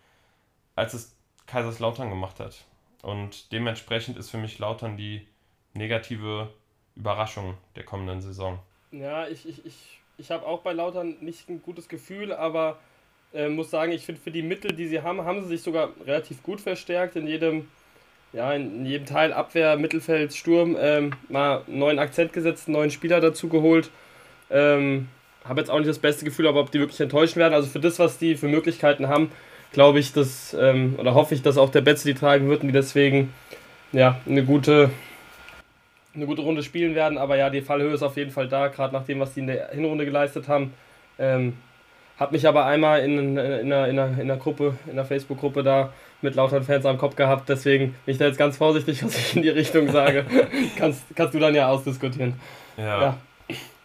als es Kaiserslautern gemacht hat. Und dementsprechend ist für mich Lautern die negative Überraschung der kommenden Saison. Ja, ich, ich, ich, ich habe auch bei Lautern nicht ein gutes Gefühl, aber äh, muss sagen, ich finde für die Mittel, die sie haben, haben sie sich sogar relativ gut verstärkt. In jedem ja, in jedem Teil Abwehr, Mittelfeld, Sturm ähm, mal einen neuen Akzent gesetzt, einen neuen Spieler dazu geholt. Ähm, habe jetzt auch nicht das beste Gefühl, aber ob die wirklich enttäuschen werden. Also für das, was die für Möglichkeiten haben, glaube ich, dass, ähm, oder hoffe ich, dass auch der Betze die tragen wird und die deswegen ja, eine gute, eine gute Runde spielen werden. Aber ja, die Fallhöhe ist auf jeden Fall da, gerade nach dem, was die in der Hinrunde geleistet haben. Ähm, hat mich aber einmal in, in, in, einer, in, einer, in einer Gruppe, in einer Facebook-Gruppe da mit lauteren Fans am Kopf gehabt. Deswegen bin ich da jetzt ganz vorsichtig, was ich in die Richtung sage. kannst, kannst du dann ja ausdiskutieren. Ja. ja.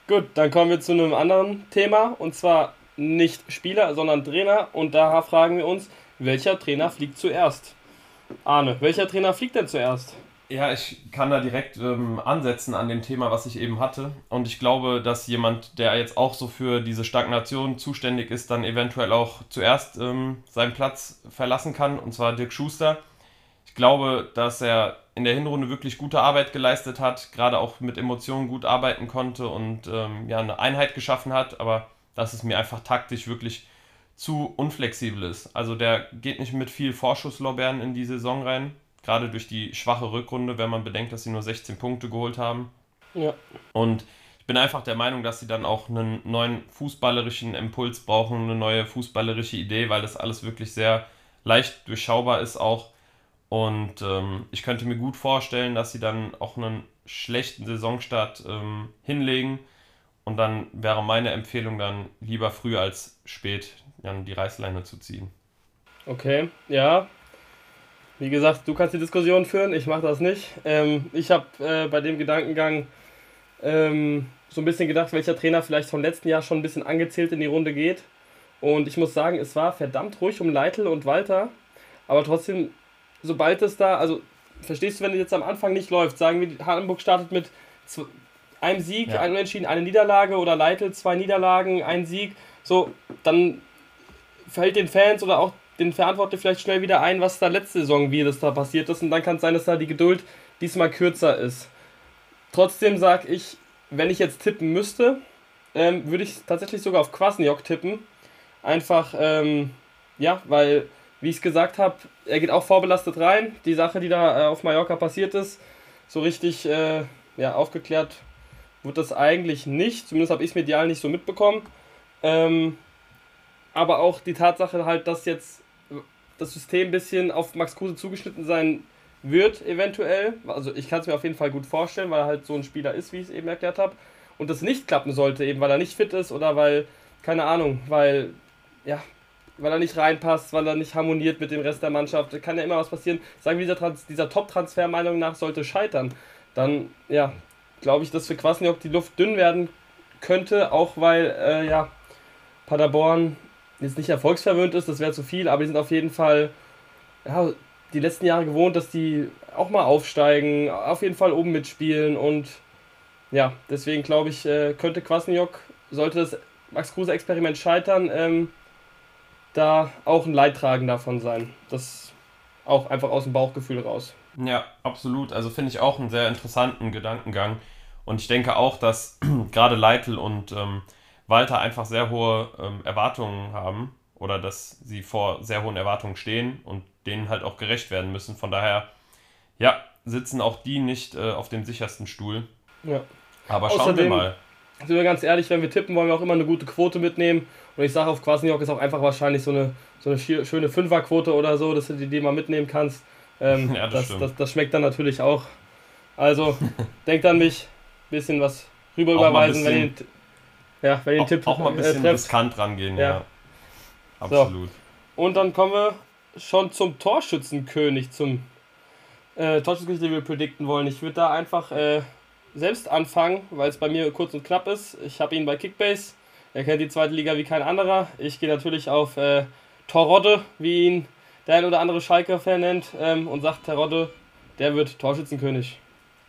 Gut, dann kommen wir zu einem anderen Thema und zwar nicht Spieler, sondern Trainer. Und da fragen wir uns, welcher Trainer fliegt zuerst? Arne, welcher Trainer fliegt denn zuerst? Ja, ich kann da direkt ähm, ansetzen an dem Thema, was ich eben hatte. Und ich glaube, dass jemand, der jetzt auch so für diese Stagnation zuständig ist, dann eventuell auch zuerst ähm, seinen Platz verlassen kann, und zwar Dirk Schuster. Ich glaube, dass er in der Hinrunde wirklich gute Arbeit geleistet hat, gerade auch mit Emotionen gut arbeiten konnte und ähm, ja, eine Einheit geschaffen hat, aber dass es mir einfach taktisch wirklich zu unflexibel ist. Also der geht nicht mit viel Vorschusslorbeeren in die Saison rein gerade durch die schwache Rückrunde, wenn man bedenkt, dass sie nur 16 Punkte geholt haben. Ja. Und ich bin einfach der Meinung, dass sie dann auch einen neuen fußballerischen Impuls brauchen, eine neue fußballerische Idee, weil das alles wirklich sehr leicht durchschaubar ist auch. Und ähm, ich könnte mir gut vorstellen, dass sie dann auch einen schlechten Saisonstart ähm, hinlegen. Und dann wäre meine Empfehlung dann lieber früh als spät dann die Reißleine zu ziehen. Okay, ja, wie gesagt, du kannst die Diskussion führen, ich mache das nicht. Ähm, ich habe äh, bei dem Gedankengang ähm, so ein bisschen gedacht, welcher Trainer vielleicht vom letzten Jahr schon ein bisschen angezählt in die Runde geht. Und ich muss sagen, es war verdammt ruhig um Leitl und Walter. Aber trotzdem, sobald es da, also verstehst du, wenn es jetzt am Anfang nicht läuft, sagen wir, Hamburg startet mit einem Sieg, ja. einem Unentschieden, eine Niederlage oder Leitl zwei Niederlagen, ein Sieg, so, dann fällt den Fans oder auch den Verantwortlichen vielleicht schnell wieder ein, was da letzte Saison, wie das da passiert ist. Und dann kann es sein, dass da die Geduld diesmal kürzer ist. Trotzdem sage ich, wenn ich jetzt tippen müsste, ähm, würde ich tatsächlich sogar auf Kwasniok tippen. Einfach, ähm, ja, weil, wie ich es gesagt habe, er geht auch vorbelastet rein. Die Sache, die da äh, auf Mallorca passiert ist, so richtig äh, ja, aufgeklärt wird das eigentlich nicht. Zumindest habe ich es medial nicht so mitbekommen. Ähm, aber auch die Tatsache halt, dass jetzt das System ein bisschen auf Max Kruse zugeschnitten sein wird, eventuell. Also ich kann es mir auf jeden Fall gut vorstellen, weil er halt so ein Spieler ist, wie ich es eben erklärt habe. Und das nicht klappen sollte, eben weil er nicht fit ist oder weil, keine Ahnung, weil, ja, weil er nicht reinpasst, weil er nicht harmoniert mit dem Rest der Mannschaft. Da kann ja immer was passieren. Sagen wir, dieser, dieser Top-Transfer Meinung nach sollte scheitern. Dann, ja, glaube ich, dass für Kwasniok die Luft dünn werden könnte, auch weil, äh, ja, Paderborn jetzt nicht erfolgsverwöhnt ist, das wäre zu viel, aber die sind auf jeden Fall ja, die letzten Jahre gewohnt, dass die auch mal aufsteigen, auf jeden Fall oben mitspielen und ja, deswegen glaube ich, äh, könnte Kwasniok, sollte das Max Kruse Experiment scheitern, ähm, da auch ein Leidtragen davon sein. Das auch einfach aus dem Bauchgefühl raus. Ja, absolut. Also finde ich auch einen sehr interessanten Gedankengang. Und ich denke auch, dass gerade Leitl und ähm, Walter einfach sehr hohe ähm, Erwartungen haben oder dass sie vor sehr hohen Erwartungen stehen und denen halt auch gerecht werden müssen. Von daher, ja, sitzen auch die nicht äh, auf dem sichersten Stuhl. Ja. Aber schauen Außerdem, wir mal. Sind wir ganz ehrlich, wenn wir tippen, wollen wir auch immer eine gute Quote mitnehmen. Und ich sage, auf Quasniok ist auch einfach wahrscheinlich so eine, so eine schöne Fünferquote oder so, dass du die, die mal mitnehmen kannst. Ähm, ja, das, das, das, das, schmeckt dann natürlich auch. Also, denkt an mich, bisschen was rüber überweisen, wenn ihr ja, wenn ihr den Tipp auch mal ein bisschen äh, riskant rangehen, ja. ja. Absolut. So. Und dann kommen wir schon zum Torschützenkönig, zum äh, Torschützenkönig, den wir predikten wollen. Ich würde da einfach äh, selbst anfangen, weil es bei mir kurz und knapp ist. Ich habe ihn bei Kickbase. Er kennt die zweite Liga wie kein anderer. Ich gehe natürlich auf äh, Torrodde, wie ihn der ein oder andere Schalke-Fan nennt, ähm, und sagt, Terodde, der wird Torschützenkönig.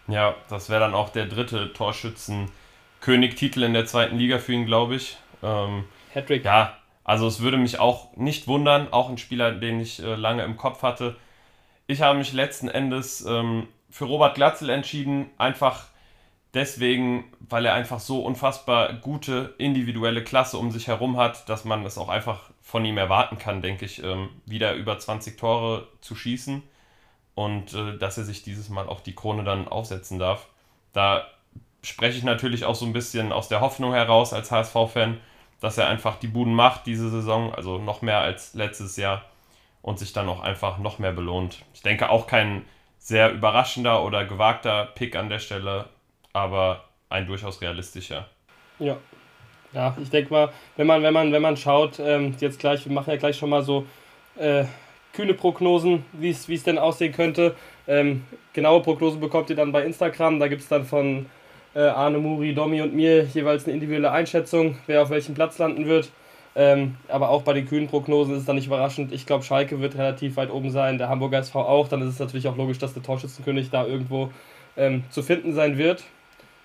Ja, das wäre dann auch der dritte Torschützenkönig König-Titel in der zweiten Liga für ihn, glaube ich. Ähm, Hattrick. Ja, also es würde mich auch nicht wundern, auch ein Spieler, den ich äh, lange im Kopf hatte. Ich habe mich letzten Endes ähm, für Robert Glatzel entschieden, einfach deswegen, weil er einfach so unfassbar gute individuelle Klasse um sich herum hat, dass man es auch einfach von ihm erwarten kann, denke ich, ähm, wieder über 20 Tore zu schießen und äh, dass er sich dieses Mal auch die Krone dann aufsetzen darf. Da spreche ich natürlich auch so ein bisschen aus der Hoffnung heraus als HSV-Fan, dass er einfach die Buden macht diese Saison, also noch mehr als letztes Jahr und sich dann auch einfach noch mehr belohnt. Ich denke auch kein sehr überraschender oder gewagter Pick an der Stelle, aber ein durchaus realistischer. Ja. Ja, ich denke mal, wenn man, wenn man, wenn man schaut, ähm, jetzt gleich, wir machen ja gleich schon mal so äh, kühne Prognosen, wie es denn aussehen könnte. Ähm, genaue Prognosen bekommt ihr dann bei Instagram. Da gibt es dann von äh, Arne Muri, Domi und mir jeweils eine individuelle Einschätzung, wer auf welchem Platz landen wird. Ähm, aber auch bei den kühlen Prognosen ist es dann nicht überraschend. Ich glaube, Schalke wird relativ weit oben sein, der Hamburger SV auch. Dann ist es natürlich auch logisch, dass der Torschützenkönig da irgendwo ähm, zu finden sein wird.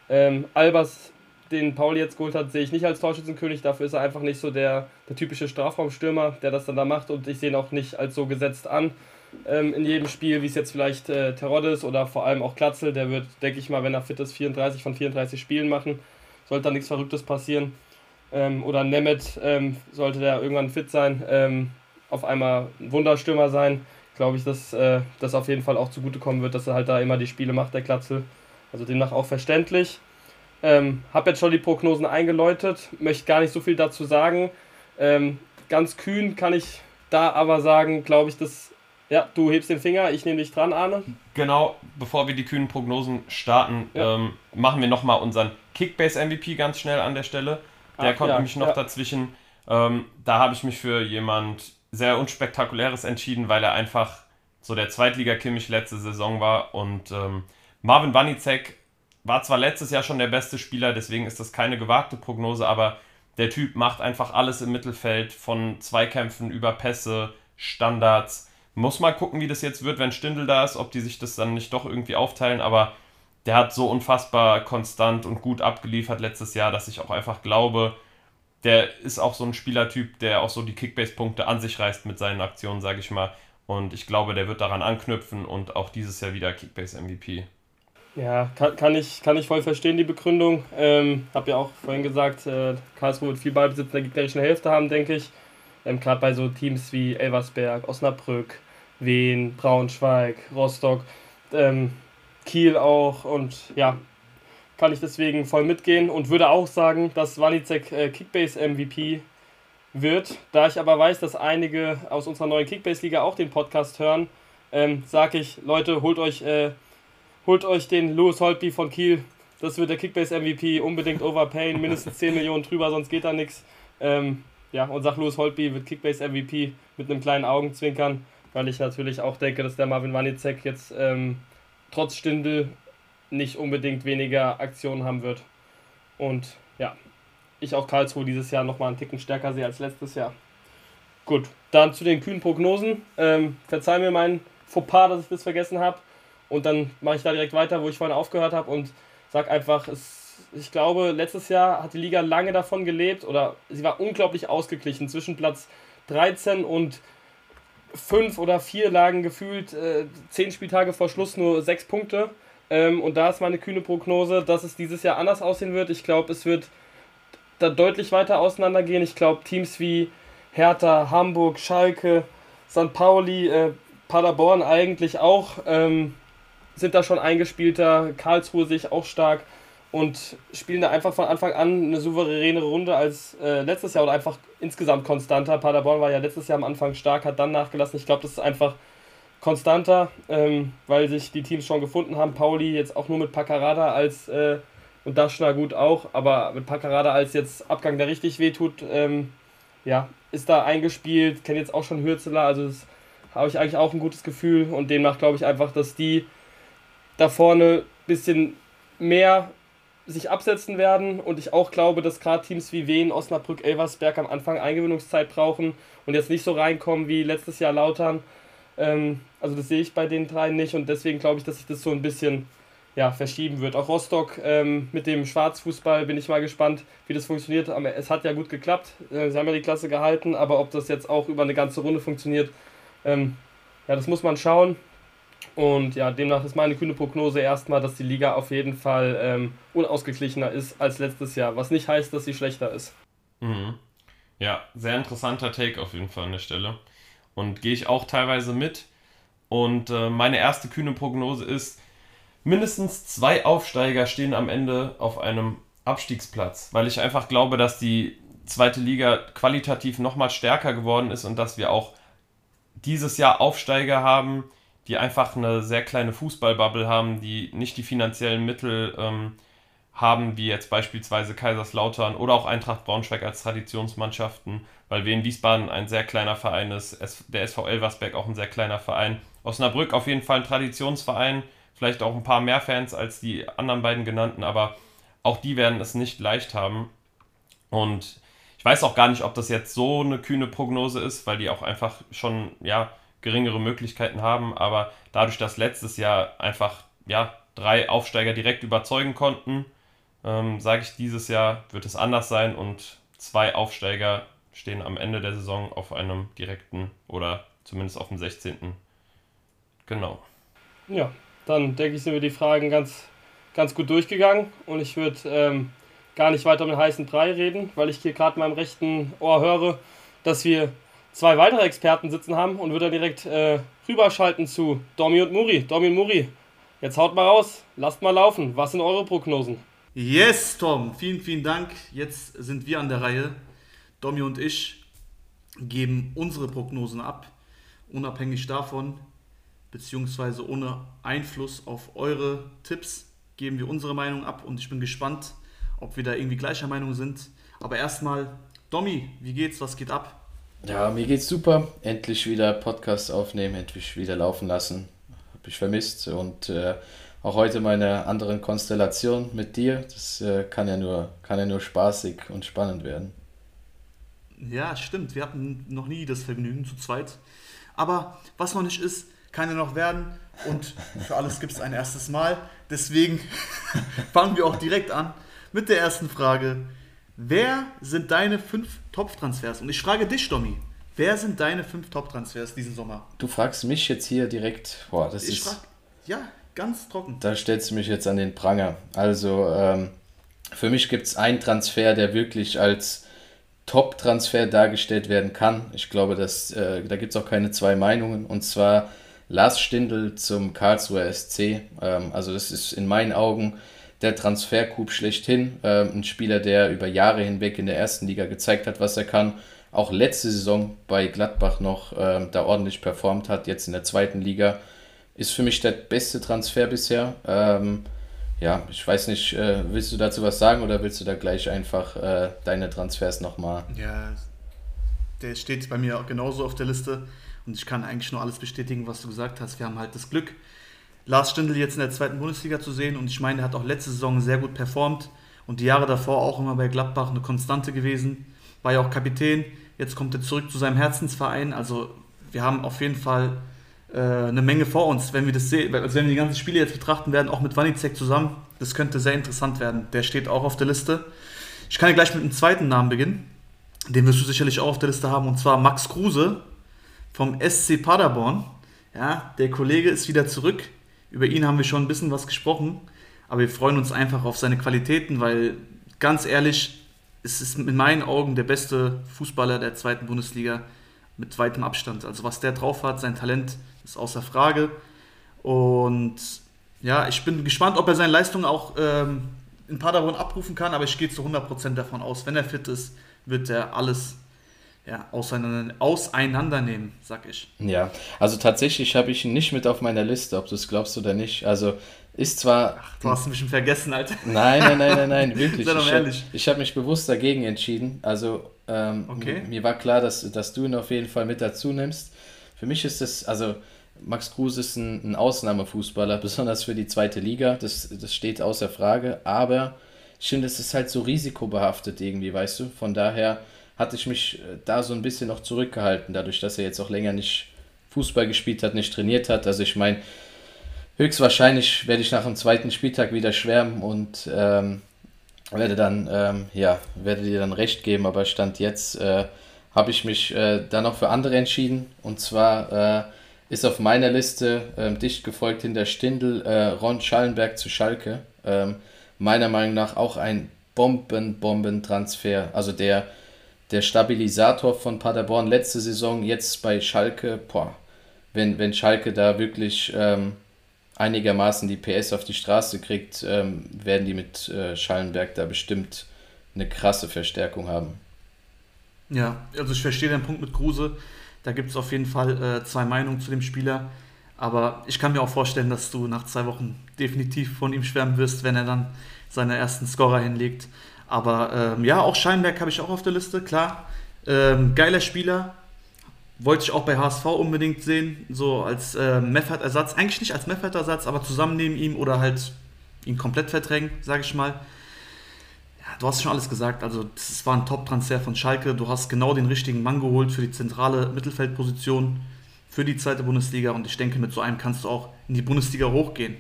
Ähm, Albers, den Paul jetzt geholt hat, sehe ich nicht als Torschützenkönig. Dafür ist er einfach nicht so der, der typische Strafraumstürmer, der das dann da macht. Und ich sehe ihn auch nicht als so gesetzt an ähm, in jedem Spiel, wie es jetzt vielleicht äh, Terodde oder vor allem auch Klatzel. Der wird, denke ich mal, wenn er fit ist, 34 von 34 Spielen machen. Sollte da nichts Verrücktes passieren ähm, oder Nemeth ähm, sollte der irgendwann fit sein, ähm, auf einmal ein Wunderstürmer sein, glaube ich, dass äh, das auf jeden Fall auch zugutekommen wird, dass er halt da immer die Spiele macht, der Klatzel. Also demnach auch verständlich. Ähm, habe jetzt schon die Prognosen eingeläutet, möchte gar nicht so viel dazu sagen. Ähm, ganz kühn kann ich da aber sagen, glaube ich, dass. Ja, du hebst den Finger, ich nehme dich dran, Arne. Genau, bevor wir die kühnen Prognosen starten, ja. ähm, machen wir nochmal unseren Kickbase-MVP ganz schnell an der Stelle. Der Ach, kommt ja, nämlich noch ja. dazwischen. Ähm, da habe ich mich für jemand sehr unspektakuläres entschieden, weil er einfach so der Zweitliga-Kimmich letzte Saison war. Und ähm, Marvin Wanicek war zwar letztes Jahr schon der beste Spieler, deswegen ist das keine gewagte Prognose, aber der Typ macht einfach alles im Mittelfeld, von Zweikämpfen über Pässe, Standards. Muss mal gucken, wie das jetzt wird, wenn Stindel da ist, ob die sich das dann nicht doch irgendwie aufteilen, aber der hat so unfassbar konstant und gut abgeliefert letztes Jahr, dass ich auch einfach glaube, der ist auch so ein Spielertyp, der auch so die Kickbase-Punkte an sich reißt mit seinen Aktionen, sage ich mal. Und ich glaube, der wird daran anknüpfen und auch dieses Jahr wieder Kickbase-MVP. Ja, kann, kann, ich, kann ich voll verstehen, die Begründung. Ähm, habe ja auch vorhin gesagt, äh, Karlsruhe wird viel Ballbesitz in der gegnerischen Hälfte haben, denke ich. Ähm, Gerade bei so Teams wie Elversberg, Osnabrück, Wien, Braunschweig, Rostock. Ähm, Kiel auch und ja, kann ich deswegen voll mitgehen und würde auch sagen, dass Wanicek äh, Kickbase MVP wird. Da ich aber weiß, dass einige aus unserer neuen Kickbase-Liga auch den Podcast hören, ähm, sage ich, Leute, holt euch, äh, holt euch den Louis Holtby von Kiel. Das wird der Kickbase MVP unbedingt overpayen, mindestens 10 Millionen drüber, sonst geht da nichts. Ähm, ja, und sag Louis Holtby wird Kickbase MVP mit einem kleinen Augenzwinkern, weil ich natürlich auch denke, dass der Marvin Wanicek jetzt ähm, trotz Stindel nicht unbedingt weniger Aktionen haben wird. Und ja, ich auch Karlsruhe dieses Jahr nochmal einen Ticken stärker sehe als letztes Jahr. Gut, dann zu den kühnen Prognosen. Ähm, verzeih mir mein Fauxpas, dass ich das vergessen habe. Und dann mache ich da direkt weiter, wo ich vorhin aufgehört habe und sage einfach, es, ich glaube, letztes Jahr hat die Liga lange davon gelebt oder sie war unglaublich ausgeglichen zwischen Platz 13 und fünf oder vier lagen gefühlt äh, zehn Spieltage vor Schluss nur sechs Punkte. Ähm, und da ist meine kühne Prognose, dass es dieses Jahr anders aussehen wird. Ich glaube, es wird da deutlich weiter auseinandergehen. Ich glaube, Teams wie Hertha, Hamburg, Schalke, St. Pauli, äh, Paderborn eigentlich auch ähm, sind da schon eingespielter. Karlsruhe sich auch stark und spielen da einfach von Anfang an eine souveräne Runde als äh, letztes Jahr oder einfach insgesamt konstanter. Paderborn war ja letztes Jahr am Anfang stark, hat dann nachgelassen. Ich glaube, das ist einfach konstanter, ähm, weil sich die Teams schon gefunden haben. Pauli jetzt auch nur mit Paccarada als äh, und Daschner gut auch, aber mit Paccarada als jetzt Abgang, der richtig wehtut, ähm, ja, ist da eingespielt, kenne jetzt auch schon Hürzeler, also das habe ich eigentlich auch ein gutes Gefühl und demnach glaube ich einfach, dass die da vorne ein bisschen mehr sich absetzen werden und ich auch glaube, dass gerade Teams wie Wien, Osnabrück, Elversberg am Anfang Eingewöhnungszeit brauchen und jetzt nicht so reinkommen wie letztes Jahr Lautern. Ähm, also das sehe ich bei den dreien nicht und deswegen glaube ich, dass sich das so ein bisschen ja, verschieben wird. Auch Rostock ähm, mit dem Schwarzfußball bin ich mal gespannt, wie das funktioniert. Es hat ja gut geklappt, äh, sie haben ja die Klasse gehalten, aber ob das jetzt auch über eine ganze Runde funktioniert, ähm, ja, das muss man schauen. Und ja, demnach ist meine kühne Prognose erstmal, dass die Liga auf jeden Fall ähm, unausgeglichener ist als letztes Jahr, was nicht heißt, dass sie schlechter ist. Mhm. Ja, sehr interessanter Take auf jeden Fall an der Stelle. Und gehe ich auch teilweise mit. Und äh, meine erste kühne Prognose ist, mindestens zwei Aufsteiger stehen am Ende auf einem Abstiegsplatz, weil ich einfach glaube, dass die zweite Liga qualitativ nochmal stärker geworden ist und dass wir auch dieses Jahr Aufsteiger haben, die einfach eine sehr kleine Fußballbubble haben, die nicht die finanziellen Mittel ähm, haben, wie jetzt beispielsweise Kaiserslautern oder auch Eintracht Braunschweig als Traditionsmannschaften, weil Wien Wiesbaden ein sehr kleiner Verein ist, der SV Elversberg auch ein sehr kleiner Verein. Osnabrück auf jeden Fall ein Traditionsverein, vielleicht auch ein paar mehr Fans als die anderen beiden genannten, aber auch die werden es nicht leicht haben. Und Ich weiß auch gar nicht, ob das jetzt so eine kühne Prognose ist, weil die auch einfach schon ja, geringere Möglichkeiten haben. Aber dadurch, dass letztes Jahr einfach ja, drei Aufsteiger direkt überzeugen konnten, ähm, sage ich, dieses Jahr wird es anders sein und zwei Aufsteiger stehen am Ende der Saison auf einem direkten oder zumindest auf dem 16. Genau. Ja, dann denke ich, sind wir die Fragen ganz, ganz gut durchgegangen und ich würde ähm, gar nicht weiter um den heißen Brei reden, weil ich hier gerade in meinem rechten Ohr höre, dass wir zwei weitere Experten sitzen haben und würde dann direkt äh, rüberschalten zu Domi und Muri. Domi und Muri, jetzt haut mal raus, lasst mal laufen. Was sind eure Prognosen? Yes, Tom, vielen, vielen Dank. Jetzt sind wir an der Reihe. Domi und ich geben unsere Prognosen ab, unabhängig davon, beziehungsweise ohne Einfluss auf eure Tipps, geben wir unsere Meinung ab und ich bin gespannt, ob wir da irgendwie gleicher Meinung sind. Aber erstmal, Domi, wie geht's? Was geht ab? Ja, mir geht's super. Endlich wieder Podcast aufnehmen, endlich wieder laufen lassen. Hab ich vermisst und äh, auch heute meine anderen Konstellation mit dir. Das äh, kann ja nur kann ja nur spaßig und spannend werden. Ja, stimmt. Wir hatten noch nie das Vergnügen zu zweit. Aber was noch nicht ist, kann ja noch werden. Und für alles gibt es ein erstes Mal. Deswegen fangen wir auch direkt an mit der ersten Frage. Wer sind deine fünf Top-Transfers? Und ich frage dich, Domi. Wer sind deine fünf Top-Transfers diesen Sommer? Du fragst mich jetzt hier direkt. Boah, das ich ist. Frag, ja, ganz trocken. Da stellst du mich jetzt an den Pranger. Also, ähm, für mich gibt es einen Transfer, der wirklich als Top-Transfer dargestellt werden kann. Ich glaube, dass, äh, da gibt es auch keine zwei Meinungen. Und zwar Lars Stindl zum Karlsruher SC. Ähm, also, das ist in meinen Augen der Transfercoup schlechthin. Ähm, ein Spieler, der über Jahre hinweg in der ersten Liga gezeigt hat, was er kann. Auch letzte Saison bei Gladbach noch ähm, da ordentlich performt hat, jetzt in der zweiten Liga. Ist für mich der beste Transfer bisher. Ähm, ja, ich weiß nicht, äh, willst du dazu was sagen oder willst du da gleich einfach äh, deine Transfers nochmal? Ja, der steht bei mir genauso auf der Liste und ich kann eigentlich nur alles bestätigen, was du gesagt hast. Wir haben halt das Glück, Lars Stindl jetzt in der zweiten Bundesliga zu sehen. Und ich meine, er hat auch letzte Saison sehr gut performt und die Jahre davor auch immer bei Gladbach eine Konstante gewesen. War ja auch Kapitän. Jetzt kommt er zurück zu seinem Herzensverein. Also wir haben auf jeden Fall äh, eine Menge vor uns, wenn wir das sehen. Also wenn wir die ganzen Spiele jetzt betrachten werden, auch mit Wanizek zusammen. Das könnte sehr interessant werden. Der steht auch auf der Liste. Ich kann ja gleich mit einem zweiten Namen beginnen. Den wirst du sicherlich auch auf der Liste haben. Und zwar Max Kruse vom SC Paderborn. Ja, der Kollege ist wieder zurück über ihn haben wir schon ein bisschen was gesprochen, aber wir freuen uns einfach auf seine Qualitäten, weil ganz ehrlich, es ist in meinen Augen der beste Fußballer der zweiten Bundesliga mit weitem Abstand. Also was der drauf hat, sein Talent ist außer Frage. Und ja, ich bin gespannt, ob er seine Leistung auch ähm, in Paderborn abrufen kann, aber ich gehe zu 100% davon aus, wenn er fit ist, wird er alles ja, auseinander, auseinandernehmen, sag ich. Ja, also tatsächlich habe ich ihn nicht mit auf meiner Liste, ob du es glaubst oder nicht. Also ist zwar. Ach, du hast ein bisschen vergessen, Alter. Nein, nein, nein, nein, nein, wirklich. Sei doch ich ehrlich. habe hab mich bewusst dagegen entschieden. Also ähm, Okay. mir war klar, dass, dass du ihn auf jeden Fall mit dazu nimmst. Für mich ist das, also Max Kruse ist ein, ein Ausnahmefußballer, besonders für die zweite Liga. Das, das steht außer Frage. Aber ich finde, es ist halt so risikobehaftet irgendwie, weißt du? Von daher hatte ich mich äh, da so ein bisschen noch zurückgehalten, dadurch, dass er jetzt auch länger nicht Fußball gespielt hat, nicht trainiert hat. Also ich meine, höchstwahrscheinlich werde ich nach dem zweiten Spieltag wieder schwärmen und ähm, werde dann, ähm, ja, werde dir dann recht geben, aber Stand jetzt äh, habe ich mich äh, dann noch für andere entschieden. Und zwar äh, ist auf meiner Liste ähm, dicht gefolgt hinter Stindl äh, Ron Schallenberg zu Schalke. Ähm, meiner Meinung nach auch ein Bomben-Bomben-Transfer. Also der, der Stabilisator von Paderborn letzte Saison, jetzt bei Schalke. Boah, wenn, wenn Schalke da wirklich ähm, einigermaßen die PS auf die Straße kriegt, ähm, werden die mit äh, Schallenberg da bestimmt eine krasse Verstärkung haben. Ja, also ich verstehe den Punkt mit Kruse. Da gibt es auf jeden Fall äh, zwei Meinungen zu dem Spieler. Aber ich kann mir auch vorstellen, dass du nach zwei Wochen definitiv von ihm schwärmen wirst, wenn er dann seine ersten Scorer hinlegt. Aber ähm, ja, auch Scheinberg habe ich auch auf der Liste, klar. Ähm, geiler Spieler. Wollte ich auch bei HSV unbedingt sehen, so als äh, Meffert-Ersatz. Eigentlich nicht als Meffert-Ersatz, aber zusammen neben ihm oder halt ihn komplett verdrängen, sage ich mal. du hast schon alles gesagt. Also, es war ein Top-Transfer von Schalke. Du hast genau den richtigen Mann geholt für die zentrale Mittelfeldposition, für die zweite Bundesliga. Und ich denke, mit so einem kannst du auch in die Bundesliga hochgehen.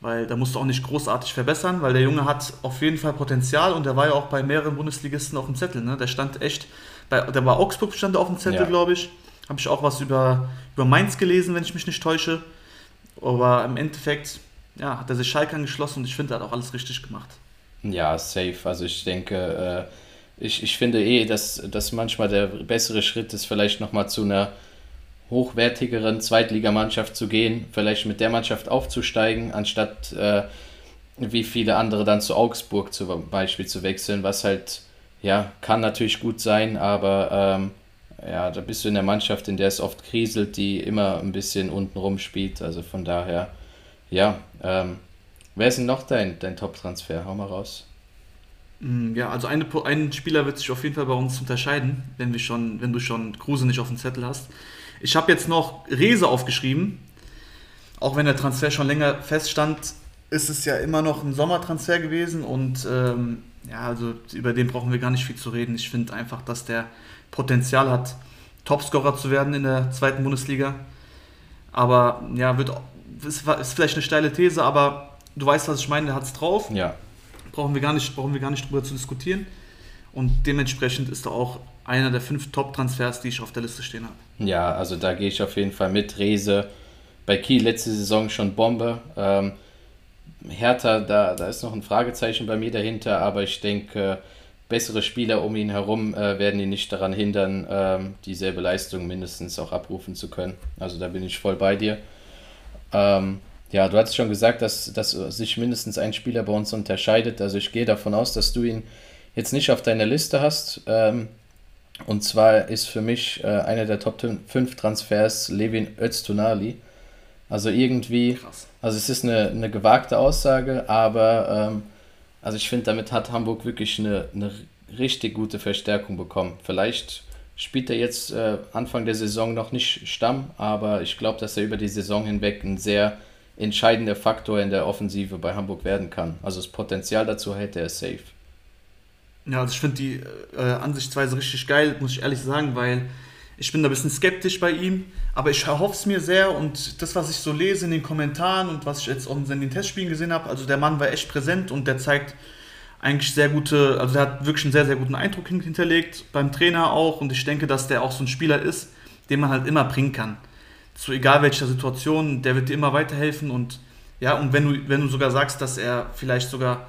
Weil da musst du auch nicht großartig verbessern, weil der Junge hat auf jeden Fall Potenzial und der war ja auch bei mehreren Bundesligisten auf dem Zettel. Ne? Der stand echt, bei, der war Augsburg stand auf dem Zettel, ja. glaube ich. Habe ich auch was über, über Mainz gelesen, wenn ich mich nicht täusche. Aber im Endeffekt ja, hat er sich Schalke angeschlossen und ich finde, er hat auch alles richtig gemacht. Ja, safe. Also ich denke, äh, ich, ich finde eh, dass, dass manchmal der bessere Schritt ist, vielleicht nochmal zu einer hochwertigeren Zweitligamannschaft zu gehen, vielleicht mit der Mannschaft aufzusteigen, anstatt äh, wie viele andere dann zu Augsburg zum Beispiel zu wechseln, was halt, ja, kann natürlich gut sein, aber ähm, ja, da bist du in der Mannschaft, in der es oft kriselt, die immer ein bisschen unten rumspielt, also von daher, ja, ähm, wer ist denn noch dein, dein Top-Transfer? Hau mal raus. Mm, ja, also eine, ein Spieler wird sich auf jeden Fall bei uns unterscheiden, wenn, wir schon, wenn du schon Kruse nicht auf dem Zettel hast. Ich habe jetzt noch Rese aufgeschrieben. Auch wenn der Transfer schon länger feststand, ist es ja immer noch ein Sommertransfer gewesen und ähm, ja, also über den brauchen wir gar nicht viel zu reden. Ich finde einfach, dass der Potenzial hat, Topscorer zu werden in der zweiten Bundesliga. Aber ja, wird, ist, ist vielleicht eine steile These, aber du weißt, was ich meine, der hat es drauf. Ja. Brauchen wir, gar nicht, brauchen wir gar nicht drüber zu diskutieren. Und dementsprechend ist er auch einer der fünf Top-Transfers, die ich auf der Liste stehen habe. Ja, also da gehe ich auf jeden Fall mit. Rese bei Kiel letzte Saison schon Bombe. Ähm, Hertha, da, da ist noch ein Fragezeichen bei mir dahinter, aber ich denke, bessere Spieler um ihn herum äh, werden ihn nicht daran hindern, ähm, dieselbe Leistung mindestens auch abrufen zu können. Also da bin ich voll bei dir. Ähm, ja, du hast schon gesagt, dass, dass sich mindestens ein Spieler bei uns unterscheidet. Also ich gehe davon aus, dass du ihn jetzt nicht auf deiner Liste hast. Ähm, und zwar ist für mich äh, einer der Top 5 Transfers Levin Öztunali. Also irgendwie, Krass. also es ist eine, eine gewagte Aussage, aber ähm, also ich finde, damit hat Hamburg wirklich eine, eine richtig gute Verstärkung bekommen. Vielleicht spielt er jetzt äh, Anfang der Saison noch nicht Stamm, aber ich glaube, dass er über die Saison hinweg ein sehr entscheidender Faktor in der Offensive bei Hamburg werden kann. Also das Potenzial dazu hält er safe. Ja, also ich finde die äh, Ansichtsweise richtig geil, muss ich ehrlich sagen, weil ich bin da ein bisschen skeptisch bei ihm, aber ich erhoffe es mir sehr und das, was ich so lese in den Kommentaren und was ich jetzt auch in den Testspielen gesehen habe, also der Mann war echt präsent und der zeigt eigentlich sehr gute, also der hat wirklich einen sehr, sehr guten Eindruck hinterlegt, beim Trainer auch und ich denke, dass der auch so ein Spieler ist, den man halt immer bringen kann. Zu egal welcher Situation, der wird dir immer weiterhelfen und ja, und wenn du, wenn du sogar sagst, dass er vielleicht sogar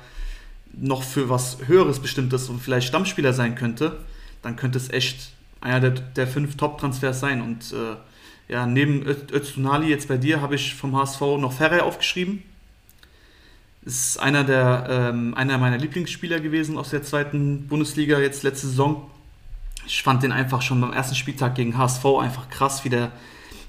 noch für was Höheres bestimmt ist und vielleicht Stammspieler sein könnte, dann könnte es echt einer der, der fünf Top-Transfers sein. Und äh, ja, neben Öztunali jetzt bei dir habe ich vom HSV noch Ferrer aufgeschrieben. Ist einer, der, ähm, einer meiner Lieblingsspieler gewesen aus der zweiten Bundesliga jetzt letzte Saison. Ich fand den einfach schon beim ersten Spieltag gegen HSV einfach krass, wie der,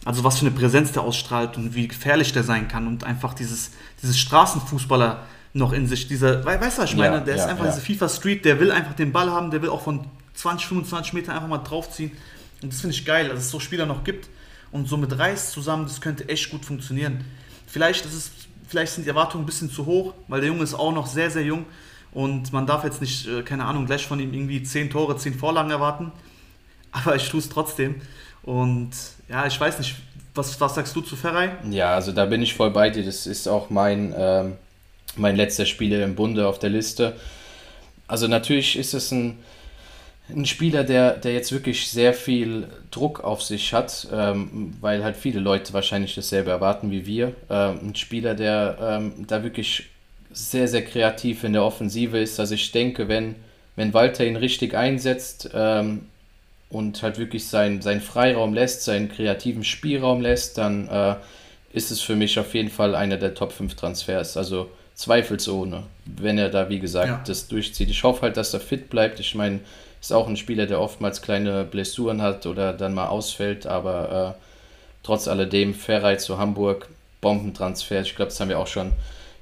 also was für eine Präsenz der ausstrahlt und wie gefährlich der sein kann und einfach dieses, dieses Straßenfußballer noch in sich. Dieser, weißt du, was ich meine? Ja, der ja, ist einfach ja. diese FIFA Street, der will einfach den Ball haben, der will auch von 20, 25 Meter einfach mal draufziehen. Und das finde ich geil, dass es so Spieler noch gibt. Und so mit Reis zusammen, das könnte echt gut funktionieren. Vielleicht, ist es, vielleicht sind die Erwartungen ein bisschen zu hoch, weil der Junge ist auch noch sehr, sehr jung. Und man darf jetzt nicht, äh, keine Ahnung, gleich von ihm irgendwie 10 Tore, 10 Vorlagen erwarten. Aber ich tue es trotzdem. Und ja, ich weiß nicht, was, was sagst du zu Ferrei? Ja, also da bin ich voll bei dir. Das ist auch mein, ähm, mein letzter Spieler im Bunde auf der Liste. Also natürlich ist es ein, ein Spieler, der, der jetzt wirklich sehr viel Druck auf sich hat, ähm, weil halt viele Leute wahrscheinlich dasselbe erwarten wie wir. Ähm, ein Spieler, der ähm, da wirklich sehr, sehr kreativ in der Offensive ist. Also ich denke, wenn, wenn Walter ihn richtig einsetzt ähm, und halt wirklich seinen sein Freiraum lässt, seinen kreativen Spielraum lässt, dann äh, ist es für mich auf jeden Fall einer der Top 5 Transfers. Also zweifelsohne, wenn er da, wie gesagt, ja. das durchzieht. Ich hoffe halt, dass er fit bleibt. Ich meine, ist auch ein Spieler, der oftmals kleine Blessuren hat oder dann mal ausfällt, aber äh, trotz alledem Fairreit zu Hamburg, Bombentransfer. Ich glaube, das haben wir auch schon,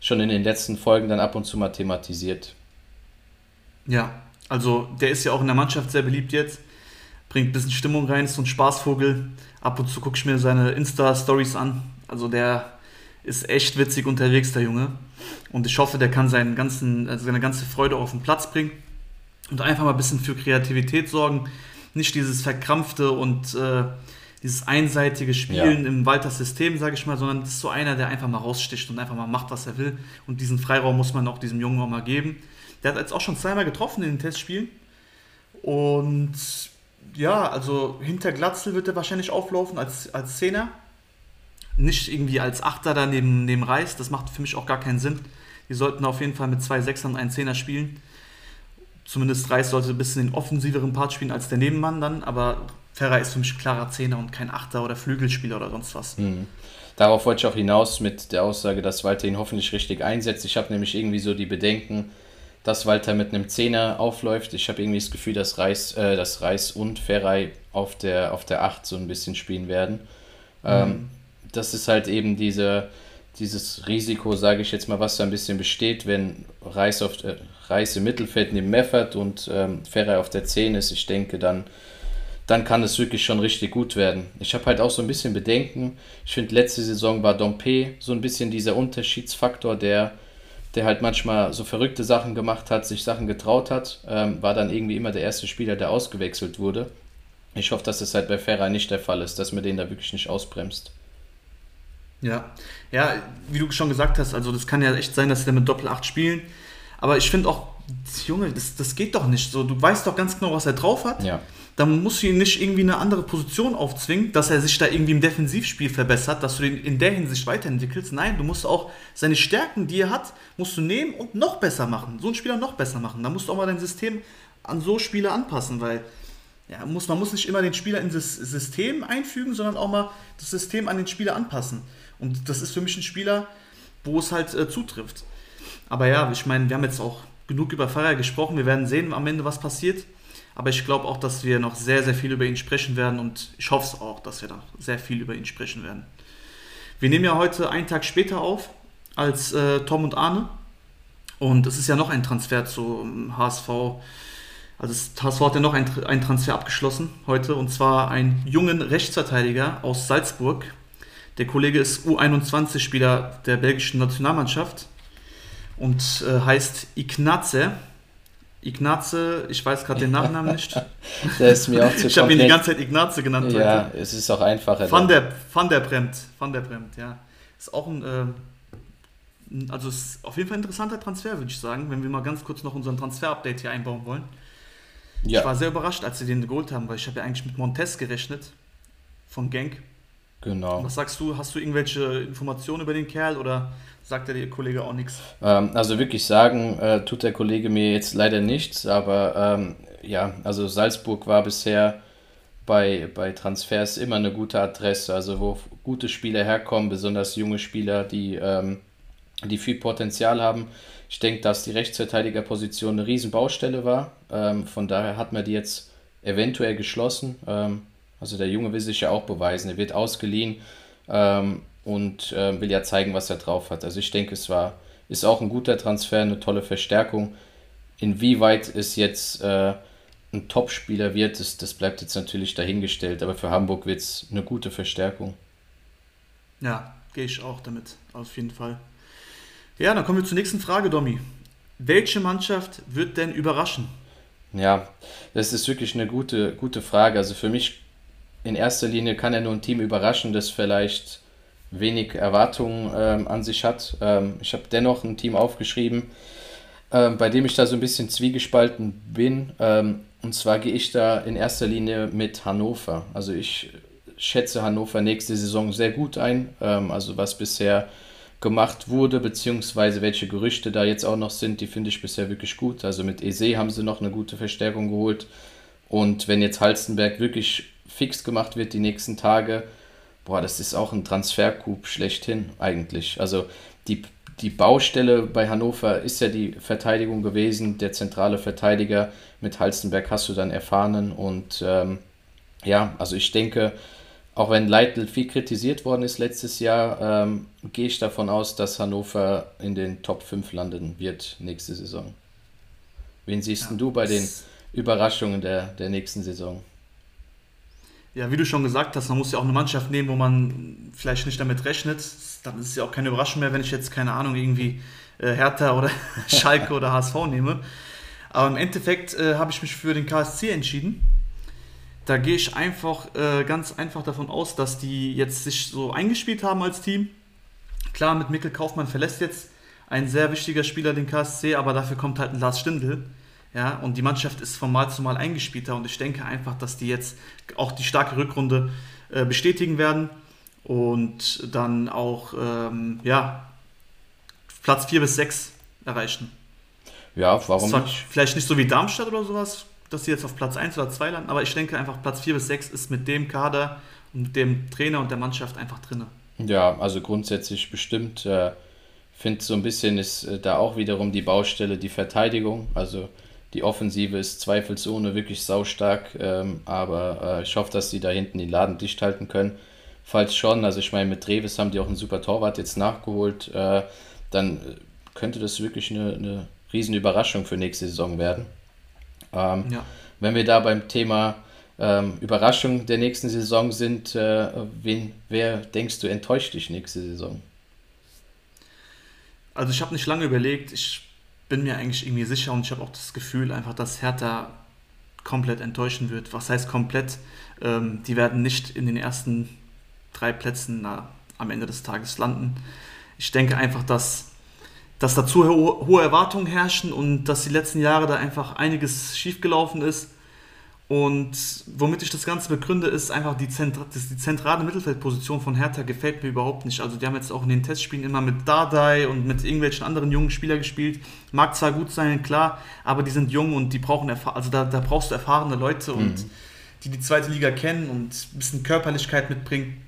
schon in den letzten Folgen dann ab und zu mal thematisiert. Ja, also der ist ja auch in der Mannschaft sehr beliebt jetzt. Bringt ein bisschen Stimmung rein, ist so ein Spaßvogel. Ab und zu gucke ich mir seine Insta-Stories an. Also der ist echt witzig unterwegs, der Junge. Und ich hoffe, der kann seinen ganzen, also seine ganze Freude auf den Platz bringen. und einfach mal ein bisschen für Kreativität sorgen. Nicht dieses verkrampfte und äh, dieses einseitige Spielen ja. im Walters System, sage ich mal, sondern das ist so einer, der einfach mal raussticht und einfach mal macht, was er will. Und diesen Freiraum muss man auch diesem Jungen auch mal geben. Der hat jetzt auch schon zweimal getroffen in den Testspielen. Und ja, also hinter Glatzel wird er wahrscheinlich auflaufen als, als Zehner. Nicht irgendwie als Achter da neben, neben Reis. Das macht für mich auch gar keinen Sinn. Die sollten auf jeden Fall mit zwei Sechsern und einem Zehner spielen. Zumindest Reis sollte ein bisschen den offensiveren Part spielen als der Nebenmann dann. Aber Ferrer ist für mich klarer Zehner und kein Achter oder Flügelspieler oder sonst was. Mhm. Darauf wollte ich auch hinaus mit der Aussage, dass Walter ihn hoffentlich richtig einsetzt. Ich habe nämlich irgendwie so die Bedenken, dass Walter mit einem Zehner aufläuft. Ich habe irgendwie das Gefühl, dass Reis, äh, dass Reis und Ferrei auf der, auf der 8 so ein bisschen spielen werden. Ähm, mhm. Ähm, das ist halt eben diese, dieses Risiko, sage ich jetzt mal, was da ein bisschen besteht, wenn Reis, auf, äh, Reis im Mittelfeld neben Meffert und ähm, Ferrei auf der 10 ist. Ich denke, dann, dann kann es wirklich schon richtig gut werden. Ich habe halt auch so ein bisschen Bedenken. Ich finde, letzte Saison war Dompe so ein bisschen dieser Unterschiedsfaktor, der der halt manchmal so verrückte Sachen gemacht hat, sich Sachen getraut hat, ähm, war dann irgendwie immer der erste Spieler, der ausgewechselt wurde. Ich hoffe, dass das halt bei Ferrer nicht der Fall ist, dass man den da wirklich nicht ausbremst. Ja, ja, wie du schon gesagt hast, also das kann ja echt sein, dass sie da mit Doppel 8 spielen. Aber ich finde auch, Junge, das, das geht doch nicht so. Du weißt doch ganz genau, was er drauf hat. Ja dann musst du ihn nicht irgendwie eine andere Position aufzwingen, dass er sich da irgendwie im Defensivspiel verbessert, dass du ihn in der Hinsicht weiterentwickelst. Nein, du musst auch seine Stärken, die er hat, musst du nehmen und noch besser machen. So einen Spieler noch besser machen. Da musst du auch mal dein System an so Spieler anpassen, weil ja, muss, man muss nicht immer den Spieler in das System einfügen, sondern auch mal das System an den Spieler anpassen. Und das ist für mich ein Spieler, wo es halt äh, zutrifft. Aber ja, ich meine, wir haben jetzt auch genug über Feier gesprochen. Wir werden sehen am Ende, was passiert. Aber ich glaube auch, dass wir noch sehr, sehr viel über ihn sprechen werden und ich hoffe es auch, dass wir da sehr viel über ihn sprechen werden. Wir nehmen ja heute einen Tag später auf als äh, Tom und Arne und es ist ja noch ein Transfer zum HSV. Also das HSV hat ja noch einen Transfer abgeschlossen heute und zwar einen jungen Rechtsverteidiger aus Salzburg. Der Kollege ist U21-Spieler der belgischen Nationalmannschaft und äh, heißt Ignace Ignace, ich weiß gerade den Nachnamen nicht. der ist mir auch zu Ich habe ihn die ganze Zeit Ignace genannt. Ja, heute. es ist auch einfacher. Van der, Van der Bremt, Van der Bremt, ja. Ist auch ein, äh, also ist auf jeden Fall ein interessanter Transfer, würde ich sagen, wenn wir mal ganz kurz noch unseren Transfer-Update hier einbauen wollen. Ja. Ich war sehr überrascht, als sie den geholt haben, weil ich habe ja eigentlich mit Montes gerechnet von Genk. Genau. Was sagst du? Hast du irgendwelche Informationen über den Kerl oder sagt der Kollege auch nichts? Ähm, also wirklich sagen, äh, tut der Kollege mir jetzt leider nichts, aber ähm, ja, also Salzburg war bisher bei, bei Transfers immer eine gute Adresse, also wo gute Spieler herkommen, besonders junge Spieler, die, ähm, die viel Potenzial haben. Ich denke, dass die Rechtsverteidigerposition eine Riesenbaustelle war. Ähm, von daher hat man die jetzt eventuell geschlossen. Ähm, also der Junge will sich ja auch beweisen. Er wird ausgeliehen ähm, und äh, will ja zeigen, was er drauf hat. Also ich denke, es war, ist auch ein guter Transfer, eine tolle Verstärkung. Inwieweit es jetzt äh, ein Top-Spieler wird, das, das bleibt jetzt natürlich dahingestellt. Aber für Hamburg wird es eine gute Verstärkung. Ja, gehe ich auch damit, auf jeden Fall. Ja, dann kommen wir zur nächsten Frage, Domi. Welche Mannschaft wird denn überraschen? Ja, das ist wirklich eine gute, gute Frage. Also für mich in erster Linie kann er nur ein Team überraschen, das vielleicht wenig Erwartungen ähm, an sich hat. Ähm, ich habe dennoch ein Team aufgeschrieben, ähm, bei dem ich da so ein bisschen zwiegespalten bin. Ähm, und zwar gehe ich da in erster Linie mit Hannover. Also ich schätze Hannover nächste Saison sehr gut ein. Ähm, also was bisher gemacht wurde, beziehungsweise welche Gerüchte da jetzt auch noch sind, die finde ich bisher wirklich gut. Also mit Eze haben sie noch eine gute Verstärkung geholt. Und wenn jetzt Halstenberg wirklich fix gemacht wird die nächsten Tage, boah, das ist auch ein Transfercoup schlechthin eigentlich. Also die, die Baustelle bei Hannover ist ja die Verteidigung gewesen, der zentrale Verteidiger. Mit Halstenberg hast du dann erfahren und ähm, ja, also ich denke, auch wenn Leitl viel kritisiert worden ist letztes Jahr, ähm, gehe ich davon aus, dass Hannover in den Top 5 landen wird nächste Saison. Wen siehst ja, du bei den Überraschungen der, der nächsten Saison? Ja, wie du schon gesagt hast, man muss ja auch eine Mannschaft nehmen, wo man vielleicht nicht damit rechnet. Dann ist es ja auch keine Überraschung mehr, wenn ich jetzt, keine Ahnung, irgendwie äh, Hertha oder Schalke oder HSV nehme. Aber im Endeffekt äh, habe ich mich für den KSC entschieden. Da gehe ich einfach äh, ganz einfach davon aus, dass die jetzt sich so eingespielt haben als Team. Klar, mit Mikkel Kaufmann verlässt jetzt ein sehr wichtiger Spieler den KSC, aber dafür kommt halt ein Lars Stindl. Ja, und die Mannschaft ist von Mal zu Mal eingespielter und ich denke einfach, dass die jetzt auch die starke Rückrunde äh, bestätigen werden und dann auch ähm, ja, Platz 4 bis 6 erreichen. Ja, warum nicht? Vielleicht nicht so wie Darmstadt oder sowas, dass sie jetzt auf Platz 1 oder 2 landen, aber ich denke einfach, Platz 4 bis 6 ist mit dem Kader und mit dem Trainer und der Mannschaft einfach drin. Ja, also grundsätzlich bestimmt. Äh, finde so ein bisschen ist äh, da auch wiederum die Baustelle die Verteidigung. Also die Offensive ist zweifelsohne wirklich saustark, ähm, aber äh, ich hoffe, dass sie da hinten den Laden dicht halten können. Falls schon, also ich meine, mit Treves haben die auch einen super Torwart jetzt nachgeholt, äh, dann könnte das wirklich eine, eine riesen Überraschung für nächste Saison werden. Ähm, ja. Wenn wir da beim Thema ähm, Überraschung der nächsten Saison sind, äh, wen, wer denkst du enttäuscht dich nächste Saison? Also ich habe nicht lange überlegt, ich bin mir eigentlich irgendwie sicher und ich habe auch das Gefühl einfach, dass Hertha komplett enttäuschen wird. Was heißt komplett? Ähm, die werden nicht in den ersten drei Plätzen na, am Ende des Tages landen. Ich denke einfach, dass, dass da zu hohe Erwartungen herrschen und dass die letzten Jahre da einfach einiges schiefgelaufen ist und womit ich das Ganze begründe, ist einfach die, Zentra die zentrale Mittelfeldposition von Hertha gefällt mir überhaupt nicht. Also die haben jetzt auch in den Testspielen immer mit Dardai und mit irgendwelchen anderen jungen Spielern gespielt. Mag zwar gut sein, klar, aber die sind jung und die brauchen. Also da, da brauchst du erfahrene Leute und mhm. die die zweite Liga kennen und ein bisschen Körperlichkeit mitbringen.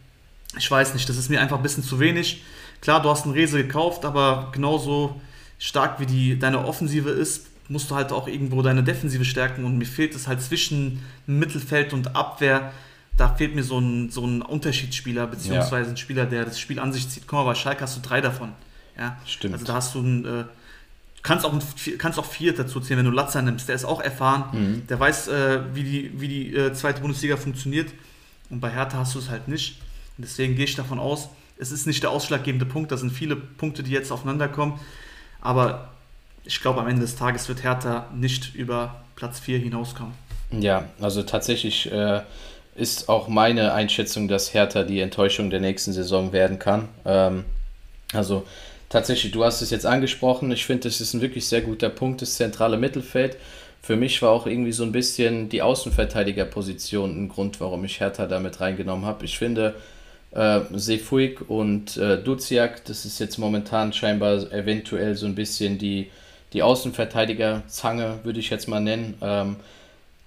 Ich weiß nicht, das ist mir einfach ein bisschen zu wenig. Klar, du hast einen Rese gekauft, aber genauso stark wie die, deine Offensive ist, musst du halt auch irgendwo deine Defensive stärken und mir fehlt es halt zwischen Mittelfeld und Abwehr. Da fehlt mir so ein, so ein Unterschiedsspieler, beziehungsweise ja. ein Spieler, der das Spiel an sich zieht. Guck mal, bei Schalke hast du drei davon. Ja? Stimmt. Also da hast du ein, äh, kannst auch, kannst auch vier dazu zählen, wenn du Latzer nimmst. Der ist auch erfahren, mhm. der weiß, äh, wie die, wie die äh, zweite Bundesliga funktioniert. Und bei Hertha hast du es halt nicht. Und deswegen gehe ich davon aus, es ist nicht der ausschlaggebende Punkt. Da sind viele Punkte, die jetzt aufeinander kommen. Aber ich glaube, am Ende des Tages wird Hertha nicht über Platz 4 hinauskommen. Ja, also tatsächlich äh, ist auch meine Einschätzung, dass Hertha die Enttäuschung der nächsten Saison werden kann. Ähm, also tatsächlich, du hast es jetzt angesprochen. Ich finde, das ist ein wirklich sehr guter Punkt, das zentrale Mittelfeld. Für mich war auch irgendwie so ein bisschen die Außenverteidigerposition ein Grund, warum ich Hertha damit reingenommen habe. Ich finde, äh, Sefuig und äh, Duziak, das ist jetzt momentan scheinbar eventuell so ein bisschen die die Außenverteidiger-Zange, würde ich jetzt mal nennen. Ähm,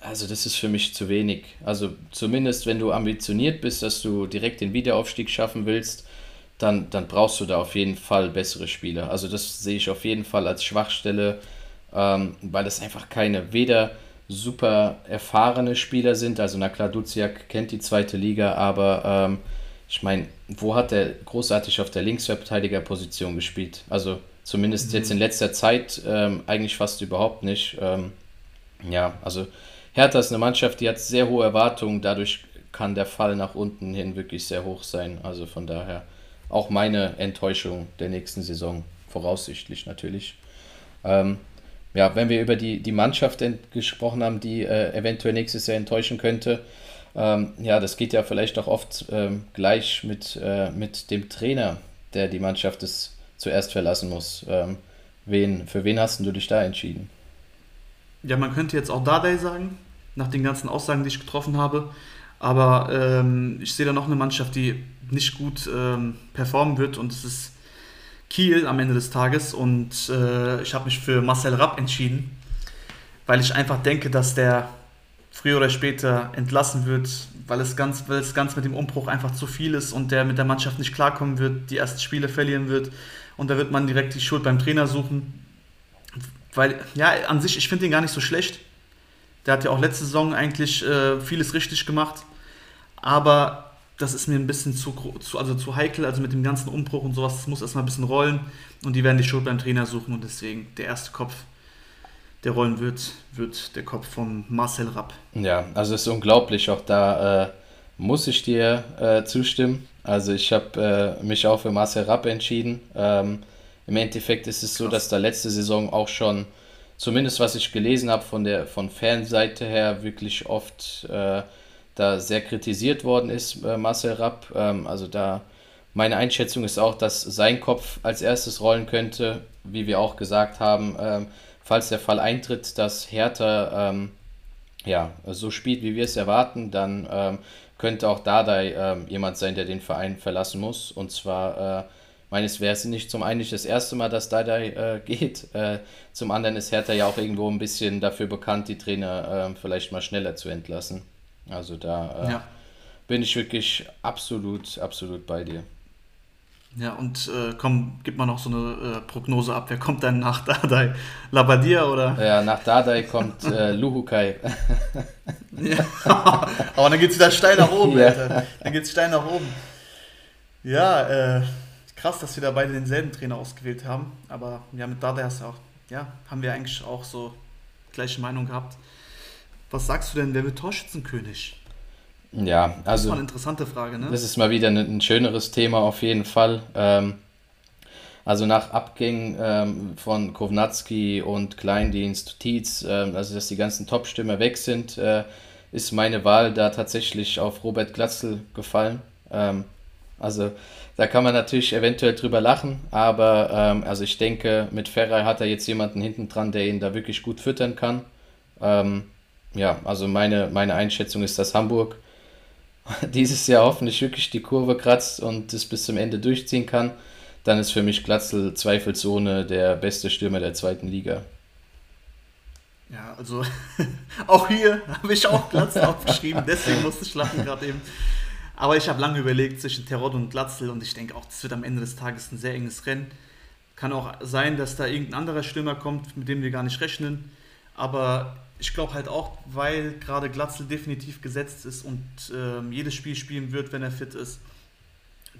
also das ist für mich zu wenig. Also zumindest wenn du ambitioniert bist, dass du direkt den Wiederaufstieg schaffen willst, dann, dann brauchst du da auf jeden Fall bessere Spieler. Also das sehe ich auf jeden Fall als Schwachstelle, ähm, weil es einfach keine weder super erfahrene Spieler sind. Also na klar, Duziak kennt die zweite Liga, aber ähm, ich meine, wo hat er großartig auf der Linksverteidigerposition gespielt? Also Zumindest jetzt in letzter Zeit ähm, eigentlich fast überhaupt nicht. Ähm, ja, also Hertha ist eine Mannschaft, die hat sehr hohe Erwartungen. Dadurch kann der Fall nach unten hin wirklich sehr hoch sein. Also von daher auch meine Enttäuschung der nächsten Saison, voraussichtlich natürlich. Ähm, ja, wenn wir über die, die Mannschaft gesprochen haben, die äh, eventuell nächstes Jahr enttäuschen könnte, ähm, ja, das geht ja vielleicht auch oft ähm, gleich mit, äh, mit dem Trainer, der die Mannschaft des zuerst verlassen muss. Ähm, wen, für wen hast du dich da entschieden? Ja, man könnte jetzt auch Dardai sagen, nach den ganzen Aussagen, die ich getroffen habe. Aber ähm, ich sehe da noch eine Mannschaft, die nicht gut ähm, performen wird und es ist Kiel am Ende des Tages. Und äh, ich habe mich für Marcel Rapp entschieden, weil ich einfach denke, dass der früher oder später entlassen wird, weil es ganz, weil es ganz mit dem Umbruch einfach zu viel ist und der mit der Mannschaft nicht klarkommen wird, die ersten Spiele verlieren wird und da wird man direkt die Schuld beim Trainer suchen. Weil, ja, an sich, ich finde ihn gar nicht so schlecht. Der hat ja auch letzte Saison eigentlich äh, vieles richtig gemacht. Aber das ist mir ein bisschen zu, zu, also zu heikel, also mit dem ganzen Umbruch und sowas, das muss erstmal ein bisschen rollen und die werden die Schuld beim Trainer suchen und deswegen der erste Kopf, der rollen wird, wird der Kopf von Marcel Rapp. Ja, also es ist unglaublich, auch da äh, muss ich dir äh, zustimmen. Also ich habe äh, mich auch für Marcel Rapp entschieden. Ähm, Im Endeffekt ist es so, dass da letzte Saison auch schon zumindest was ich gelesen habe von der von Fanseite her, wirklich oft äh, da sehr kritisiert worden ist, äh, Marcel Rapp. Ähm, also da meine Einschätzung ist auch, dass sein Kopf als erstes rollen könnte, wie wir auch gesagt haben, ähm, falls der Fall eintritt, dass Hertha ähm, ja, so spielt, wie wir es erwarten, dann ähm, könnte auch Dardai ähm, jemand sein, der den Verein verlassen muss. Und zwar, äh, meines es nicht zum einen nicht das erste Mal, dass Dardai äh, geht. Äh, zum anderen ist Hertha ja auch irgendwo ein bisschen dafür bekannt, die Trainer äh, vielleicht mal schneller zu entlassen. Also da äh, ja. bin ich wirklich absolut, absolut bei dir. Ja, und äh, komm, gib mal noch so eine äh, Prognose ab. Wer kommt dann nach Dardai? Labadia oder? Ja, nach Dardai kommt äh, Luhukai. ja. Aber dann geht es wieder steil nach oben, ja. Alter. Dann geht es steil nach oben. Ja, äh, krass, dass wir da beide denselben Trainer ausgewählt haben. Aber ja, mit Dardai hast du auch, ja, haben wir eigentlich auch so gleiche Meinung gehabt. Was sagst du denn, wer wird Torschützenkönig? Ja, also. Das ist mal eine interessante Frage, ne? Das ist mal wieder ein, schöneres Thema auf jeden Fall. Ähm, also nach Abgängen ähm, von Kovnatski und Kleindienst, Tietz, ähm, also dass die ganzen Top-Stürmer weg sind, äh, ist meine Wahl da tatsächlich auf Robert Glatzel gefallen. Ähm, also da kann man natürlich eventuell drüber lachen, aber ähm, also ich denke, mit Ferrari hat er jetzt jemanden hinten dran, der ihn da wirklich gut füttern kann. Ähm, ja, also meine, meine Einschätzung ist, dass Hamburg dieses Jahr hoffentlich wirklich die Kurve kratzt und es bis zum Ende durchziehen kann, dann ist für mich Glatzel zweifelsohne der beste Stürmer der zweiten Liga. Ja, also auch hier habe ich auch Glatzel aufgeschrieben, deswegen musste ich lachen gerade eben. Aber ich habe lange überlegt zwischen Terrot und Glatzel und ich denke auch, das wird am Ende des Tages ein sehr enges Rennen. Kann auch sein, dass da irgendein anderer Stürmer kommt, mit dem wir gar nicht rechnen. Aber ich glaube halt auch, weil gerade Glatzel definitiv gesetzt ist und ähm, jedes Spiel spielen wird, wenn er fit ist,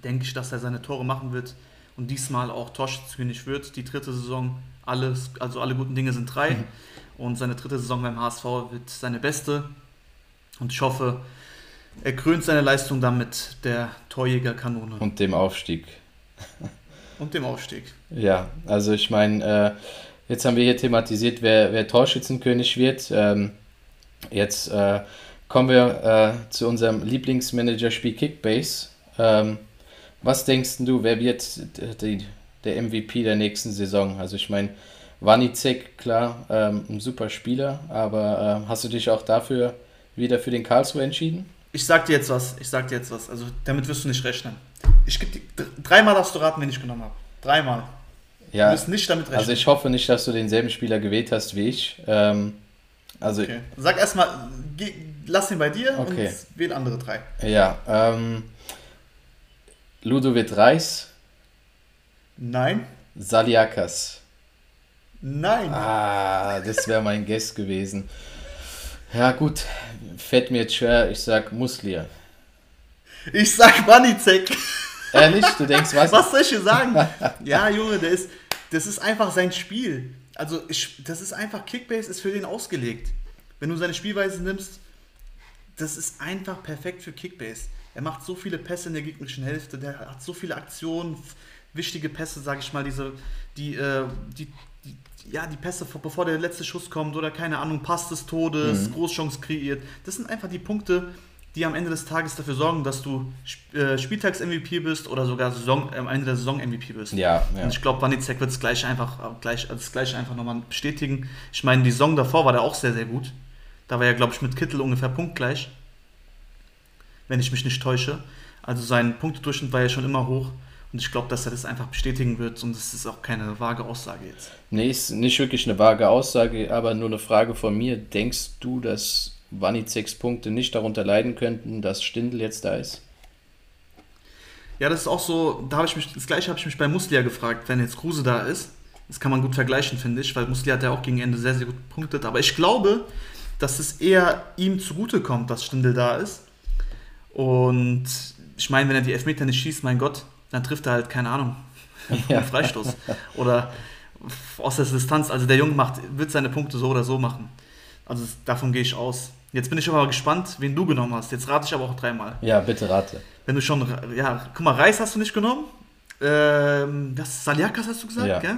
denke ich, dass er seine Tore machen wird und diesmal auch Torschützenkönig wird. Die dritte Saison, alles, also alle guten Dinge sind drei. Mhm. Und seine dritte Saison beim HSV wird seine beste. Und ich hoffe, er krönt seine Leistung dann mit der Torjägerkanone. Und dem Aufstieg. Und dem Aufstieg. Ja, also ich meine, äh, Jetzt haben wir hier thematisiert, wer, wer Torschützenkönig wird. Ähm, jetzt äh, kommen wir äh, zu unserem Lieblingsmanager-Spiel Kickbase. Ähm, was denkst du, wer wird die, der MVP der nächsten Saison? Also ich meine, Wanizek, klar, ähm, ein super Spieler, aber äh, hast du dich auch dafür wieder für den Karlsruhe entschieden? Ich sag dir jetzt was, ich sag dir jetzt was, also damit wirst du nicht rechnen. Ich gebe dreimal darfst du raten, wen ich genommen habe. Dreimal. Ja, du musst nicht damit rechnen. Also ich hoffe nicht, dass du denselben Spieler gewählt hast wie ich. Ähm, also okay. Sag erstmal, lass ihn bei dir okay. und wähl andere drei. Ja, ähm, Ludovic Reis. Nein. Saliakas. Nein. Ah, das wäre mein Guest gewesen. Ja, gut. Fällt mir jetzt schwer. Ich sag Muslia. Ich sag Manizek. Ehrlich? Du denkst, was? Was soll ich dir sagen? Ja, Junge, der ist, das ist einfach sein Spiel. Also, ich, das ist einfach, Kickbase ist für den ausgelegt. Wenn du seine Spielweise nimmst, das ist einfach perfekt für Kickbase. Er macht so viele Pässe in der gegnerischen Hälfte, der hat so viele Aktionen, wichtige Pässe, sage ich mal, diese, die, äh, die, die, ja, die Pässe, bevor der letzte Schuss kommt oder keine Ahnung, Pass des Todes, mhm. Großchance kreiert. Das sind einfach die Punkte, die am Ende des Tages dafür sorgen, dass du äh, Spieltags-MVP bist oder sogar Saison, am Ende der Saison-MVP bist. Ja, ja. Und ich glaube, Wanizek wird es gleich einfach, äh, gleich, das gleiche einfach nochmal bestätigen. Ich meine, die Saison davor war der auch sehr, sehr gut. Da war er, glaube ich, mit Kittel ungefähr punktgleich. Wenn ich mich nicht täusche. Also sein Punktedurchschnitt war ja schon immer hoch. Und ich glaube, dass er das einfach bestätigen wird. Und das ist auch keine vage Aussage jetzt. Nee, ist nicht wirklich eine vage Aussage, aber nur eine Frage von mir. Denkst du, dass Wanizeks Punkte nicht darunter leiden könnten, dass Stindl jetzt da ist? Ja, das ist auch so, da habe ich mich, das gleiche habe ich mich bei Muslia gefragt, wenn jetzt Kruse da ist. Das kann man gut vergleichen, finde ich, weil Muslia hat ja auch gegen Ende sehr, sehr gut gepunktet. Aber ich glaube, dass es eher ihm zugute kommt, dass Stindl da ist. Und ich meine, wenn er die Elfmeter nicht schießt, mein Gott, dann trifft er halt, keine Ahnung, ja. einen Freistoß. Oder aus der Distanz. Also der Junge macht, wird seine Punkte so oder so machen. Also davon gehe ich aus. Jetzt bin ich aber gespannt, wen du genommen hast. Jetzt rate ich aber auch dreimal. Ja, bitte rate. Wenn du schon, ja, guck mal, Reis hast du nicht genommen. Ähm, das Saliakas hast du gesagt, ja. gell?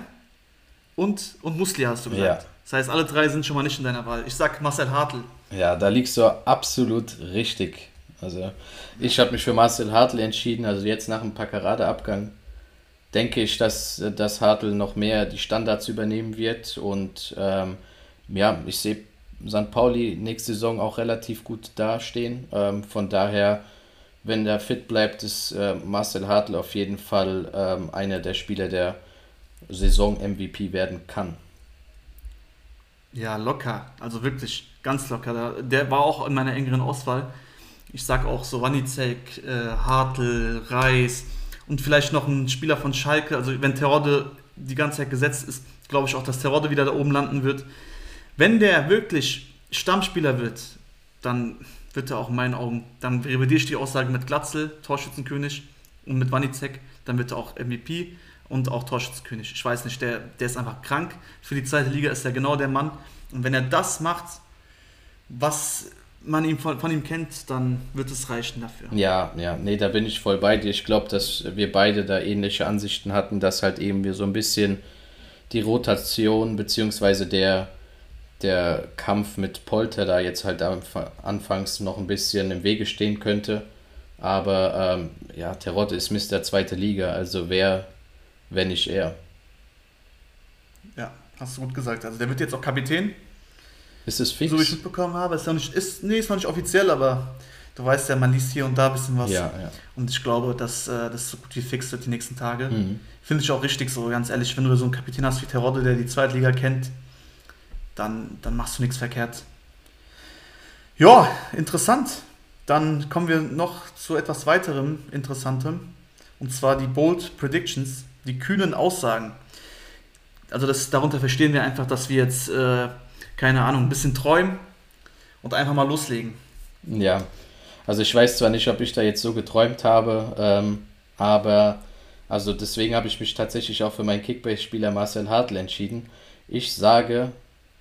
Und, und Muslia hast du gesagt. Ja. Das heißt, alle drei sind schon mal nicht in deiner Wahl. Ich sag Marcel Hartl. Ja, da liegst du absolut richtig. Also ich habe mich für Marcel Hartl entschieden. Also jetzt nach dem Packerade-Abgang denke ich, dass, dass Hartl noch mehr die Standards übernehmen wird. Und ähm, ja, ich sehe St. Pauli nächste Saison auch relativ gut dastehen. Ähm, von daher, wenn der fit bleibt, ist äh, Marcel Hartl auf jeden Fall ähm, einer der Spieler, der Saison-MVP werden kann. Ja, locker. Also wirklich ganz locker. Der war auch in meiner engeren Auswahl. Ich sag auch so Wanizek, äh, Hartl, Reis und vielleicht noch ein Spieler von Schalke. Also wenn Terode die ganze Zeit gesetzt ist, glaube ich auch, dass Terode wieder da oben landen wird. Wenn der wirklich Stammspieler wird, dann wird er auch in meinen Augen, dann revidiere ich die Aussage mit Glatzel, Torschützenkönig, und mit Wanizek, dann wird er auch MVP und auch Torschützenkönig. Ich weiß nicht, der, der ist einfach krank. Für die zweite Liga ist er genau der Mann. Und wenn er das macht, was man ihm von, von ihm kennt, dann wird es reichen dafür. Ja, ja, nee, da bin ich voll bei dir. Ich glaube, dass wir beide da ähnliche Ansichten hatten, dass halt eben wir so ein bisschen die Rotation beziehungsweise der, der Kampf mit Polter da jetzt halt anfangs noch ein bisschen im Wege stehen könnte. Aber ähm, ja, Terodde ist Mr. Zweite Liga, also wer, wenn nicht er. Ja, hast du gut gesagt. Also der wird jetzt auch Kapitän. Ist es fix? So wie ich mitbekommen habe, ist noch nicht, ist, nee, ist noch nicht offiziell, aber du weißt ja, man liest hier und da ein bisschen was. Ja, ja. Und ich glaube, dass äh, das so gut wie fix wird die nächsten Tage. Mhm. Finde ich auch richtig so, ganz ehrlich, wenn du so einen Kapitän hast wie Terodde, der die zweite Liga kennt, dann, dann machst du nichts verkehrt. Ja, interessant. Dann kommen wir noch zu etwas weiterem Interessantem. Und zwar die Bold Predictions, die kühnen Aussagen. Also das, darunter verstehen wir einfach, dass wir jetzt, äh, keine Ahnung, ein bisschen träumen und einfach mal loslegen. Ja, also ich weiß zwar nicht, ob ich da jetzt so geträumt habe, ähm, aber also deswegen habe ich mich tatsächlich auch für meinen Kickbase-Spieler Marcel Hartl entschieden. Ich sage,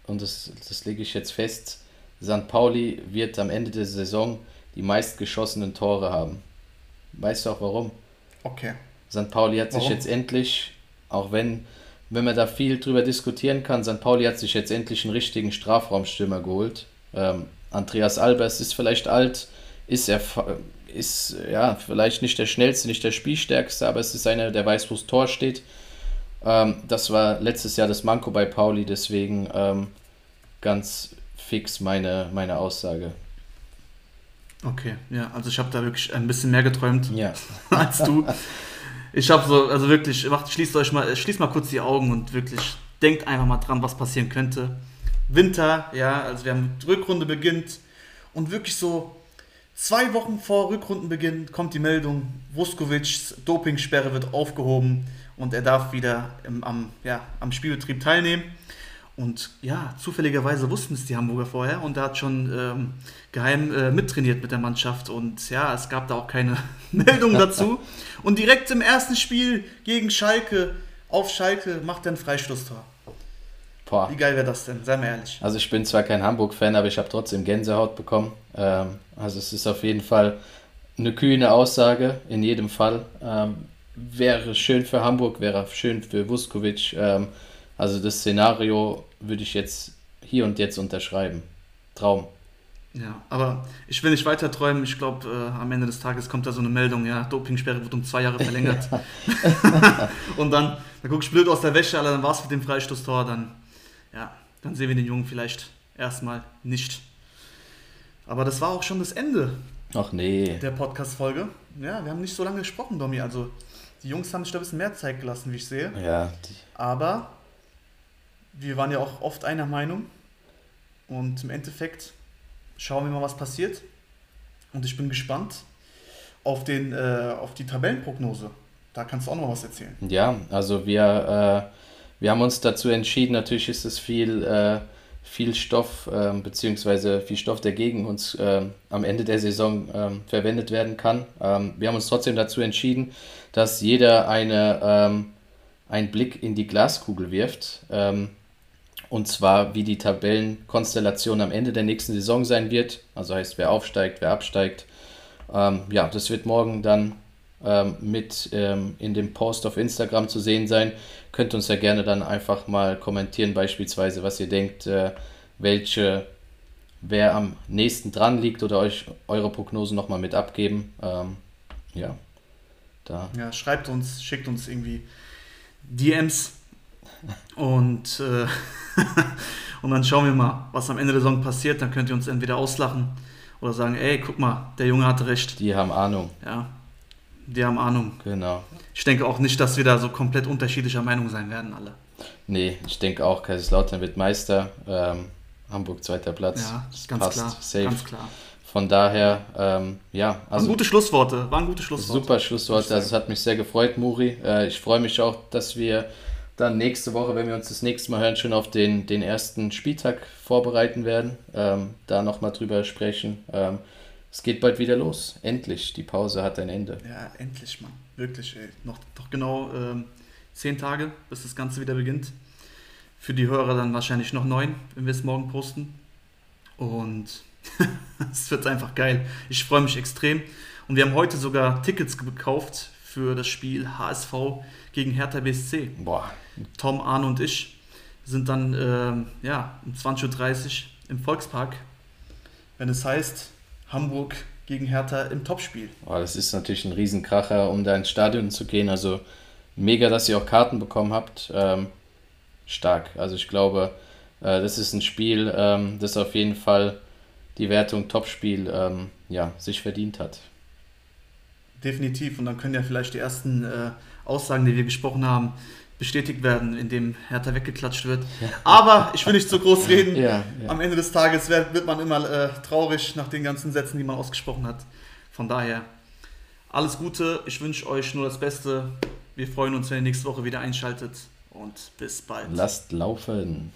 und das, das lege ich jetzt fest, St. Pauli wird am Ende der Saison die meistgeschossenen Tore haben. Weißt du auch warum? Okay. St. Pauli hat warum? sich jetzt endlich, auch wenn, wenn man da viel drüber diskutieren kann, St. Pauli hat sich jetzt endlich einen richtigen Strafraumstürmer geholt. Ähm, Andreas Albers ist vielleicht alt, ist er ist ja vielleicht nicht der schnellste, nicht der spielstärkste, aber es ist einer, der weiß, wo das Tor steht. Ähm, das war letztes Jahr das Manko bei Pauli, deswegen ähm, ganz fix meine, meine Aussage. Okay, ja, also ich habe da wirklich ein bisschen mehr geträumt ja. als du. Ich habe so, also wirklich, macht, schließt euch mal, schließt mal kurz die Augen und wirklich denkt einfach mal dran, was passieren könnte. Winter, ja, also wir haben die Rückrunde beginnt und wirklich so zwei Wochen vor Rückrundenbeginn kommt die Meldung, Vuskovics Dopingsperre wird aufgehoben und er darf wieder im, am, ja, am Spielbetrieb teilnehmen. Und ja, zufälligerweise wussten es die Hamburger vorher und er hat schon ähm, geheim äh, mittrainiert mit der Mannschaft und ja, es gab da auch keine Meldung dazu. Und direkt im ersten Spiel gegen Schalke, auf Schalke, macht er ein Freistoßtor. Boah. Wie geil wäre das denn? Sei mal ehrlich. Also ich bin zwar kein Hamburg-Fan, aber ich habe trotzdem Gänsehaut bekommen. Ähm, also es ist auf jeden Fall eine kühne Aussage, in jedem Fall. Ähm, wäre schön für Hamburg, wäre schön für Vuskovic. Ähm, also das Szenario würde ich jetzt hier und jetzt unterschreiben. Traum. Ja, aber ich will nicht weiter träumen. Ich glaube, äh, am Ende des Tages kommt da so eine Meldung, ja, Dopingsperre wird um zwei Jahre verlängert. und dann, dann guckst du blöd aus der Wäsche, Alter, dann war es mit dem Freistoßtor, dann, ja, dann sehen wir den Jungen vielleicht erstmal nicht. Aber das war auch schon das Ende Ach nee. der Podcast-Folge. Ja, wir haben nicht so lange gesprochen, Domi. Also, die Jungs haben sich da ein bisschen mehr Zeit gelassen, wie ich sehe. Ja. Aber wir waren ja auch oft einer Meinung. Und im Endeffekt schauen wir mal, was passiert. Und ich bin gespannt auf, den, äh, auf die Tabellenprognose. Da kannst du auch noch was erzählen. Ja, also wir, äh, wir haben uns dazu entschieden, natürlich ist es viel, äh, viel Stoff, ähm, beziehungsweise viel Stoff, der gegen uns ähm, am Ende der Saison ähm, verwendet werden kann. Ähm, wir haben uns trotzdem dazu entschieden, dass jeder eine, einen Blick in die Glaskugel wirft. Und zwar, wie die Tabellenkonstellation am Ende der nächsten Saison sein wird. Also heißt, wer aufsteigt, wer absteigt. Ähm, ja, das wird morgen dann ähm, mit ähm, in dem Post auf Instagram zu sehen sein. Könnt uns ja gerne dann einfach mal kommentieren, beispielsweise, was ihr denkt, äh, welche, wer am nächsten dran liegt oder euch eure Prognosen nochmal mit abgeben. Ähm, ja, da. Ja, schreibt uns, schickt uns irgendwie DMs und, äh, und dann schauen wir mal, was am Ende der Saison passiert. Dann könnt ihr uns entweder auslachen oder sagen, ey, guck mal, der Junge hatte recht. Die haben Ahnung. Ja, die haben Ahnung. Genau. Ich denke auch nicht, dass wir da so komplett unterschiedlicher Meinung sein werden, alle. Nee, ich denke auch, Kaiserslautern wird Meister. Ähm, Hamburg zweiter Platz. Ja, Das ganz passt klar. Safe. Ganz klar. Von daher, ähm, ja, Waren also gute Schlussworte. Waren gute Schlussworte. super Schlusswort. Also es hat mich sehr gefreut, Muri. Äh, ich freue mich auch, dass wir dann nächste Woche, wenn wir uns das nächste Mal hören, schon auf den, den ersten Spieltag vorbereiten werden. Ähm, da nochmal drüber sprechen. Ähm, es geht bald wieder los. Endlich. Die Pause hat ein Ende. Ja, endlich, Mann. Wirklich, ey. Noch, doch genau ähm, zehn Tage, bis das Ganze wieder beginnt. Für die Hörer dann wahrscheinlich noch neun, wenn wir es morgen posten. Und es wird einfach geil. Ich freue mich extrem. Und wir haben heute sogar Tickets gekauft für das Spiel HSV gegen Hertha BSC. Boah, Tom, Arne und ich sind dann ähm, ja, um 20.30 Uhr im Volkspark, wenn es heißt Hamburg gegen Hertha im Topspiel. boah, das ist natürlich ein Riesenkracher, um da ins Stadion zu gehen. Also mega, dass ihr auch Karten bekommen habt. Ähm, stark. Also ich glaube, äh, das ist ein Spiel, ähm, das auf jeden Fall die Wertung Topspiel ähm, ja, sich verdient hat. Definitiv. Und dann können ja vielleicht die ersten äh, Aussagen, die wir gesprochen haben, bestätigt werden, indem Hertha weggeklatscht wird. Aber ich will nicht so groß reden. Ja, ja. Am Ende des Tages wird, wird man immer äh, traurig nach den ganzen Sätzen, die man ausgesprochen hat. Von daher alles Gute. Ich wünsche euch nur das Beste. Wir freuen uns, wenn ihr nächste Woche wieder einschaltet. Und bis bald. Lasst laufen.